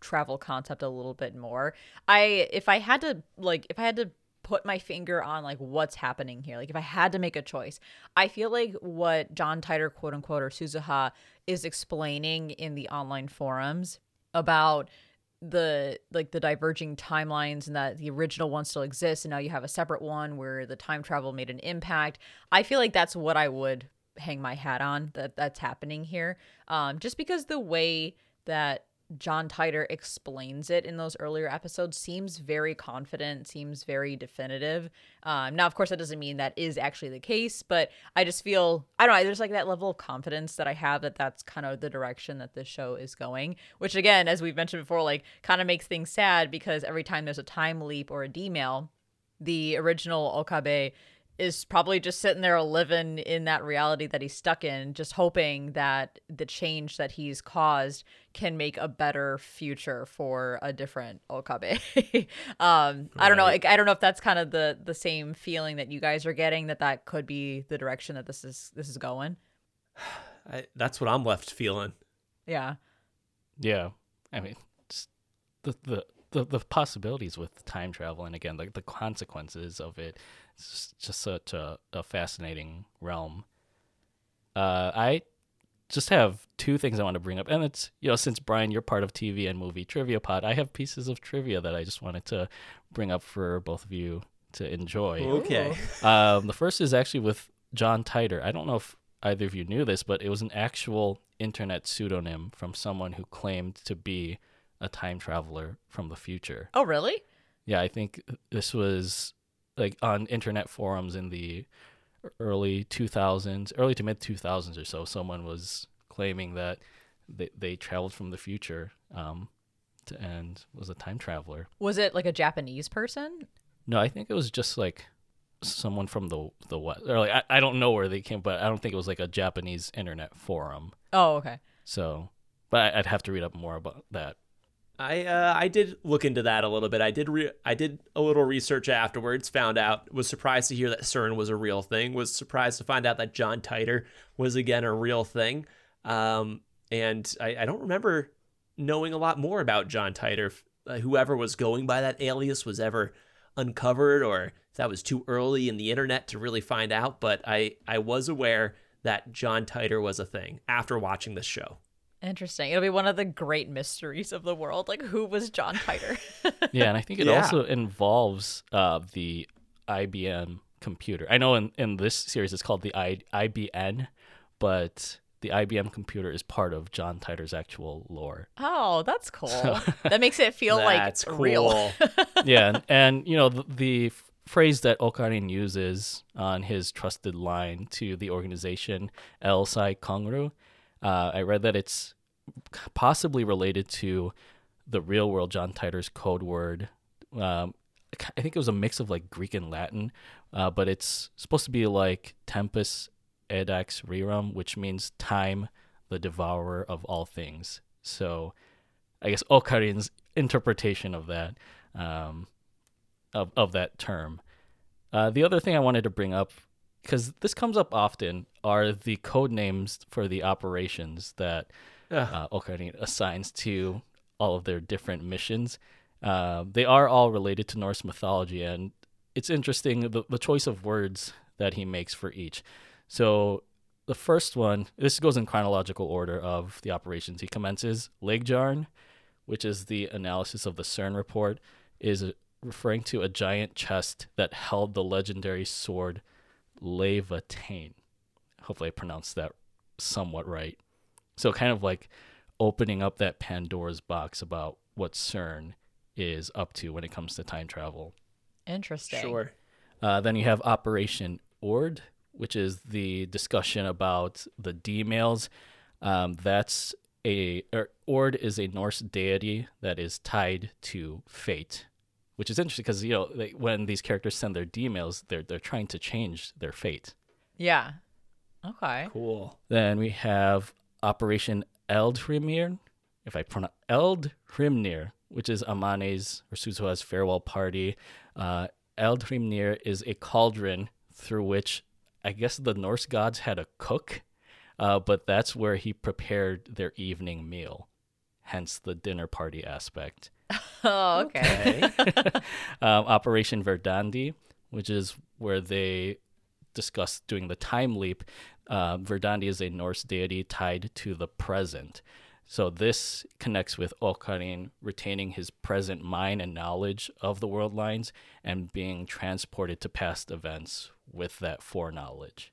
travel concept a little bit more, I if I had to like if I had to put my finger on like what's happening here, like if I had to make a choice, I feel like what John Titor quote unquote or Suzuha is explaining in the online forums about the like the diverging timelines and that the original one still exists and now you have a separate one where the time travel made an impact. I feel like that's what I would hang my hat on that that's happening here. Um, just because the way that John Titor explains it in those earlier episodes seems very confident, seems very definitive. Um, now, of course, that doesn't mean that is actually the case, but I just feel I don't know. There's like that level of confidence that I have that that's kind of the direction that this show is going. Which, again, as we've mentioned before, like kind of makes things sad because every time there's a time leap or a demail, the original Okabe is probably just sitting there living in that reality that he's stuck in, just hoping that the change that he's caused can make a better future for a different Okabe. *laughs* um, I don't know. Right. I don't know if that's kind of the the same feeling that you guys are getting that that could be the direction that this is this is going. *sighs* I, that's what I'm left feeling. Yeah. Yeah, I mean, just the the the, the possibilities with time travel, and again, like the consequences of it, it's just, just such a, a fascinating realm. Uh, I just have two things I want to bring up, and it's you know since Brian, you're part of TV and movie trivia pod, I have pieces of trivia that I just wanted to bring up for both of you to enjoy. Okay. Um, the first is actually with John Titor. I don't know if either of you knew this, but it was an actual internet pseudonym from someone who claimed to be a time traveler from the future. Oh, really? Yeah, I think this was like on internet forums in the early 2000s, early to mid 2000s or so. Someone was claiming that they, they traveled from the future um, to, and was a time traveler. Was it like a Japanese person? No, I think it was just like someone from the the west. Or like I, I don't know where they came, but I don't think it was like a Japanese internet forum. Oh, okay. So, but I'd have to read up more about that. I uh, I did look into that a little bit. I did re- I did a little research afterwards. Found out was surprised to hear that CERN was a real thing. Was surprised to find out that John Titor was again a real thing. Um, and I, I don't remember knowing a lot more about John Titor. Uh, whoever was going by that alias was ever uncovered, or that was too early in the internet to really find out. But I I was aware that John Titor was a thing after watching this show. Interesting. It'll be one of the great mysteries of the world. Like, who was John Titor? *laughs* Yeah, and I think it Yeah. also involves uh, the IBM computer. I know in, in this series it's called the I, IBN, but the IBM computer is part of John Titor's actual lore. oh, that's cool. that makes it feel like That's cool. real. *laughs* yeah, and, and you know the, the phrase that Okarin uses on his trusted line to the organization El Psy Kongroo, uh, I read that it's possibly related to the real world John Titor's code word. Um, I think it was a mix of like Greek and Latin, uh, but it's supposed to be like tempus edax rerum, which means time, the devourer of all things. So I guess Okarin's interpretation of that, um, of of that term. Uh, the other thing I wanted to bring up, because this comes up often, are the code names for the operations that uh, Okarin assigns to all of their different missions. Uh, they are all related to Norse mythology, and it's interesting the, the choice of words that he makes for each. So the first one, this goes in chronological order of the operations. He commences Laegjarn, which is the analysis of the CERN report, is referring to a giant chest that held the legendary sword Laevateinn. Hopefully, I pronounced that somewhat right. So, kind of like opening up that Pandora's box about what CERN is up to when it comes to time travel. Interesting. Sure. Uh, then you have Operation Urd, which is the discussion about the D mails. Um, that's a or, Urd is a Norse deity that is tied to fate, which is interesting because you know they, when these characters send their D mails, they're they're trying to change their fate. Yeah. Okay. Cool. Then we have Operation Eldhrimnir, if I pronounce Eldhrimnir, which is Amane's or Suzuha's farewell party. Uh, Eldhrimnir is a cauldron through which I guess the Norse gods had a cook, uh, but that's where he prepared their evening meal, hence the dinner party aspect. *laughs* Oh, okay. *laughs* *laughs* um, Operation Verdandi, which is where they discuss doing the time leap. Uh, Verdandi is a Norse deity tied to the present. So this connects with Okarin retaining his present mind and knowledge of the world lines and being transported to past events with that foreknowledge.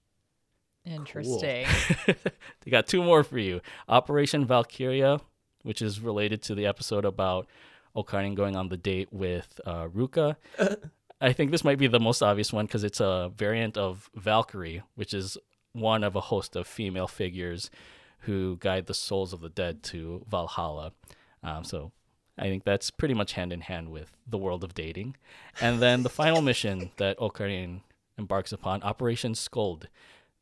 Interesting. *laughs* they got two more for you. Operation Valkyria, which is related to the episode about Okarin going on the date with uh, Ruka. *laughs* I think this might be the most obvious one because it's a variant of Valkyrie, which is one of a host of female figures who guide the souls of the dead to Valhalla. Um, so I think that's pretty much hand in hand with the world of dating. And then the final mission *laughs* that Okarin embarks upon, Operation Skuld.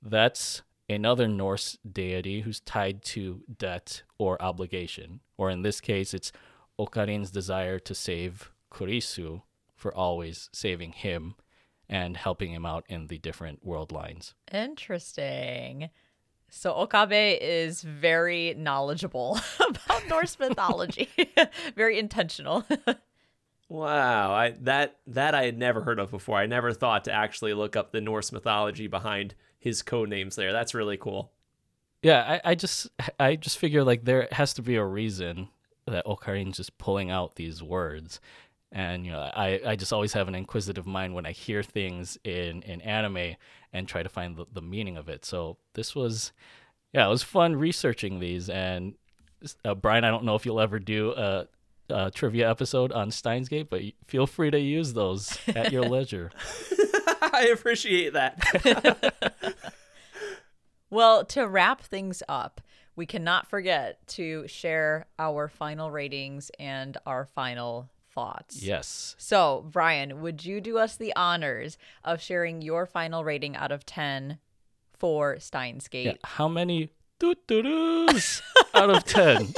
That's another Norse deity who's tied to debt or obligation. Or in this case, it's Okarin's desire to save Kurisu for always saving him and helping him out in the different world lines. Interesting. So Okabe is very knowledgeable *laughs* about Norse mythology. *laughs* very intentional. *laughs* wow, I that that I had never heard of before. I never thought to actually look up the Norse mythology behind his code names there. That's really cool. Yeah, I, I just I just figure like there has to be a reason that Okarin's just pulling out these words. And you know, I, I just always have an inquisitive mind when I hear things in, in anime and try to find the, the meaning of it. So this was, yeah, it was fun researching these. And uh, Brian, I don't know if you'll ever do a, a trivia episode on Steins Gate, but feel free to use those at your *laughs* leisure. *laughs* I appreciate that. *laughs* well, to wrap things up, we cannot forget to share our final ratings and our final thoughts. Yes. So, Brian, would you do us the honors of sharing your final rating out of 10 for Steins Gate? Yeah. How many doo-doo-doos out of 10?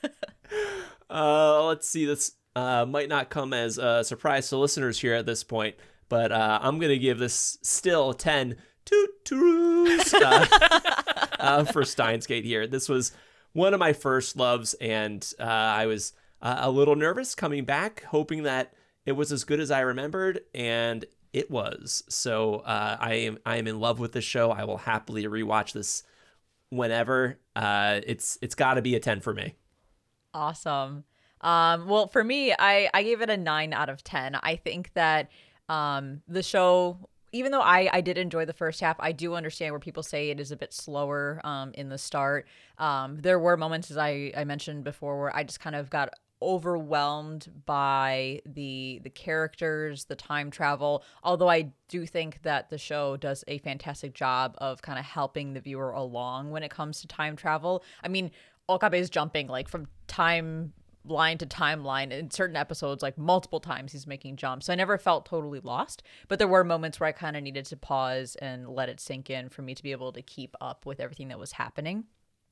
*laughs* uh, let's see. This uh, might not come as a surprise to listeners here at this point, but uh, I'm going to give this still 10 toot uh, *laughs* uh, for Steins Gate here. This was one of my first loves, and uh, I was uh, a little nervous coming back, hoping that it was as good as I remembered, and it was. So uh, I am I am in love with the show. I will happily rewatch this whenever. Uh, it's it's got to be a ten for me. Awesome. Um, well, for me, I I gave it a nine out of ten. I think that um, the show even though I, I did enjoy the first half, I do understand where people say it is a bit slower um, in the start. Um, there were moments, as I, I mentioned before, where I just kind of got overwhelmed by the the characters, the time travel. Although I do think that the show does a fantastic job of kind of helping the viewer along when it comes to time travel. I mean, Okabe is jumping like from time line to timeline in certain episodes like multiple times he's making jumps so i never felt totally lost but there were moments where i kind of needed to pause and let it sink in for me to be able to keep up with everything that was happening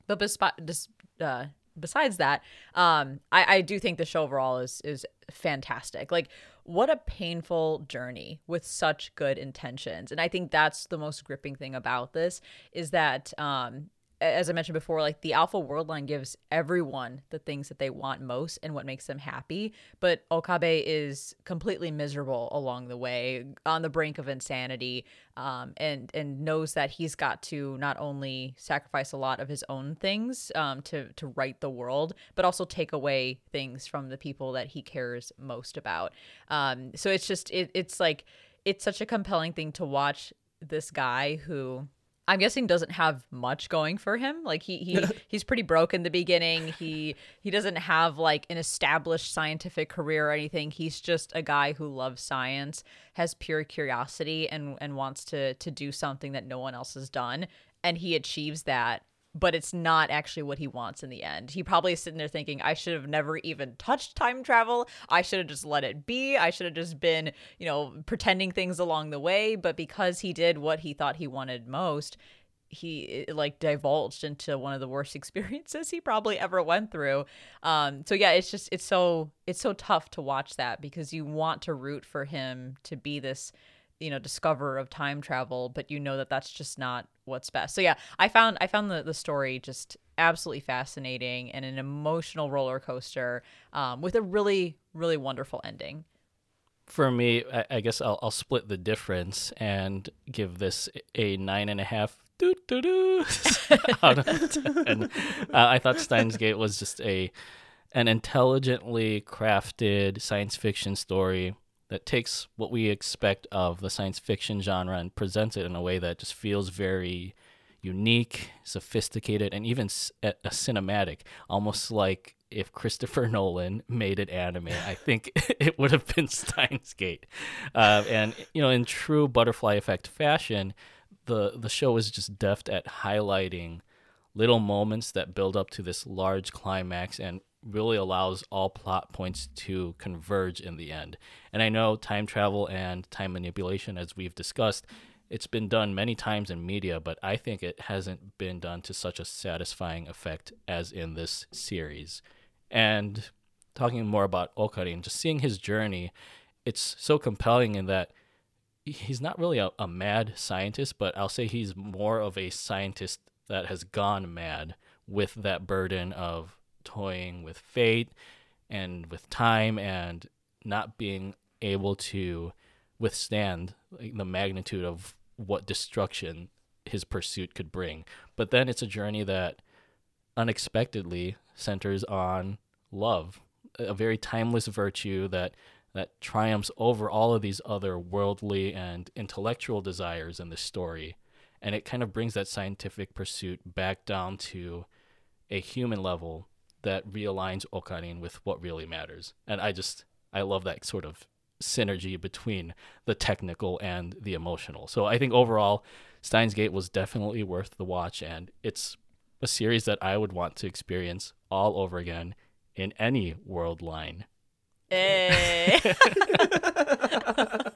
but besp- uh, besides that, um, I, I do think the show overall is is fantastic. Like, what a painful journey with such good intentions, and I think that's the most gripping thing about this is that um, as I mentioned before, like the alpha world line gives everyone the things that they want most and what makes them happy. But Okabe is completely miserable along the way, on the brink of insanity, um, and and knows that he's got to not only sacrifice a lot of his own things um, to to right the world, but also take away things from the people that he cares most about. Um, so it's just it, it's like it's such a compelling thing to watch this guy who I'm guessing doesn't have much going for him. Like he he *laughs* he's pretty broke in the beginning. He he doesn't have like an established scientific career or anything. He's just a guy who loves science, has pure curiosity and and wants to to do something that no one else has done and he achieves that but it's not actually what he wants in the end. He probably is sitting there thinking, I should have never even touched time travel. I should have just let it be. I should have just been, you know, pretending things along the way. But because he did what he thought he wanted most, he like divulged into one of the worst *laughs* experiences he probably ever went through. Um, so yeah, it's just it's so it's so tough to watch that because you want to root for him to be this you know discoverer of time travel but you know that that's just not what's best so yeah i found i found the, the story just absolutely fascinating and an emotional roller coaster um, with a really really wonderful ending for me I, I guess I'll, I'll split the difference and give this a nine and a half doo doo doo *laughs* out of ten. Uh, I thought Steins Gate was just a an intelligently crafted science fiction story that takes what we expect of the science fiction genre and presents it in a way that just feels very unique, sophisticated, and even a, cinematic, almost like if Christopher *laughs* Nolan made an anime, I think *laughs* it would have been *laughs* Steins Gate. Uh, and you know, in true butterfly effect fashion, the the show is just deft at highlighting little moments that build up to this large climax and really allows all plot points to converge in the end. And I know time travel and time manipulation, as we've discussed, it's been done many times in media, but I think it hasn't been done to such a satisfying effect as in this series. And talking more about Okarin, just seeing his journey, it's so compelling in that he's not really a, a mad scientist, but I'll say he's more of a scientist that has gone mad with that burden of toying with fate and with time and not being able to withstand the magnitude of what destruction his pursuit could bring. But then it's a journey that unexpectedly centers on love, a very timeless virtue that that triumphs over all of these other worldly and intellectual desires in the story. And it kind of brings that scientific pursuit back down to a human level that realigns Okarin with what really matters. And I just I love that sort of synergy between the technical and the emotional. So I think overall Steins Gate was definitely worth the watch and it's a series that I would want to experience all over again in any world line. Hey. *laughs* *laughs*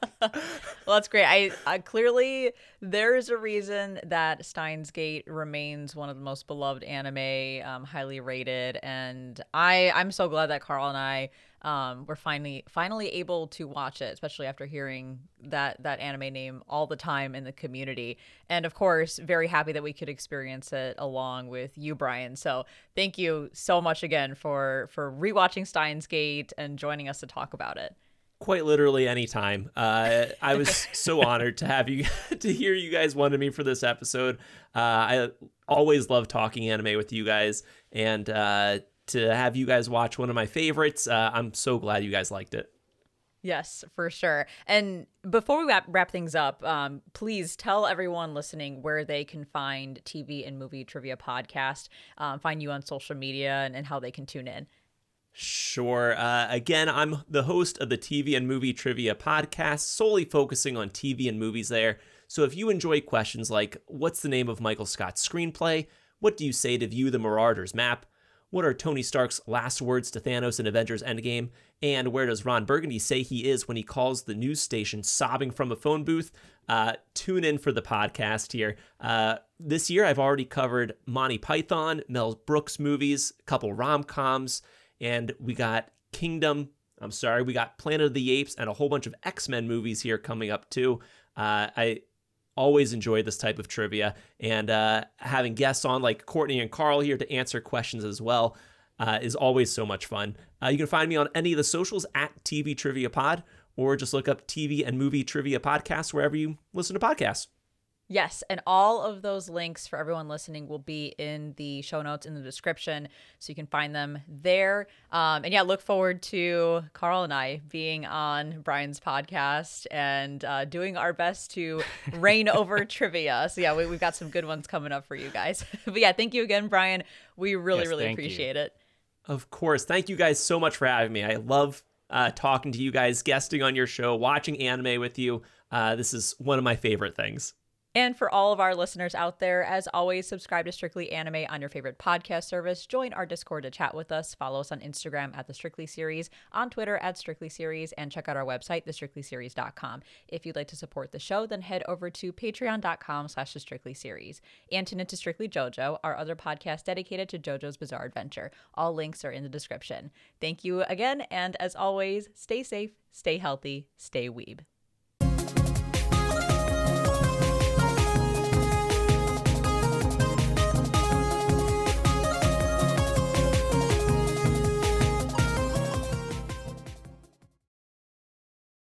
Well, that's great. I, I clearly there's a reason that Steins Gate remains one of the most beloved anime, um, highly rated, and I I'm so glad that Carl and I um, we're finally finally able to watch it, especially after hearing that that anime name all the time in the community. And of course, very happy that we could experience it along with you, Brian. So thank you so much again for for rewatching Steins Gate and joining us to talk about it quite literally anytime. Uh, I was so *laughs* honored to have you *laughs* to hear you guys wanted me for this episode. Uh, I always love talking anime with you guys, and uh, to have you guys watch one of my favorites. Uh, I'm so glad you guys liked it. Yes, for sure. And before we wrap, wrap things up, um, please tell everyone listening where they can find TV and movie trivia podcast, um, find you on social media, and, and how they can tune in. Sure. Uh, again, I'm the host of the TV and Movie Trivia podcast, solely focusing on TV and movies there. So if you enjoy questions like, what's the name of Michael Scott's screenplay? What do you say to view the Marauders map? What are Tony Stark's last words to Thanos in Avengers Endgame? And where does Ron Burgundy say he is when he calls the news station sobbing from a phone booth? Uh, tune in for the podcast here. Uh, this year, I've already covered Monty Python, Mel Brooks movies, a couple rom coms, and we got Kingdom. I'm sorry, we got Planet of the Apes and a whole bunch of X Men movies here coming up too. Uh, I always enjoy this type of trivia and uh, having guests on like Courtney and Carl here to answer questions as well uh, is always so much fun. Uh, you can find me on any of the socials at TV Trivia Pod or just look up TV and Movie Trivia Podcast wherever you listen to podcasts. Yes, and all of those links for everyone listening will be in the show notes in the description, so you can find them there. Um, and yeah, look forward to Carl and I being on Brian's podcast and uh, doing our best to reign over *laughs* trivia. So yeah, we, have got some good ones coming up for you guys. *laughs* but yeah, thank you again, Brian. We really, yes, really appreciate you. it. Of course, thank you guys so much for having me. I love uh, talking to you guys, guesting on your show, watching anime with you. Uh, this is one of my favorite things. And for all of our listeners out there, as always, subscribe to Strictly Anime on your favorite podcast service. Join our Discord to chat with us. Follow us on Instagram at The Strictly Series, on Twitter at Strictly Series, and check out our website, thestrictlyseries.com. If you'd like to support the show, then head over to patreon.com slash The Strictly Series. And tune into Strictly JoJo, our other podcast dedicated to JoJo's Bizarre Adventure. All links are in the description. Thank you again, and as always, stay safe, stay healthy, stay weeb.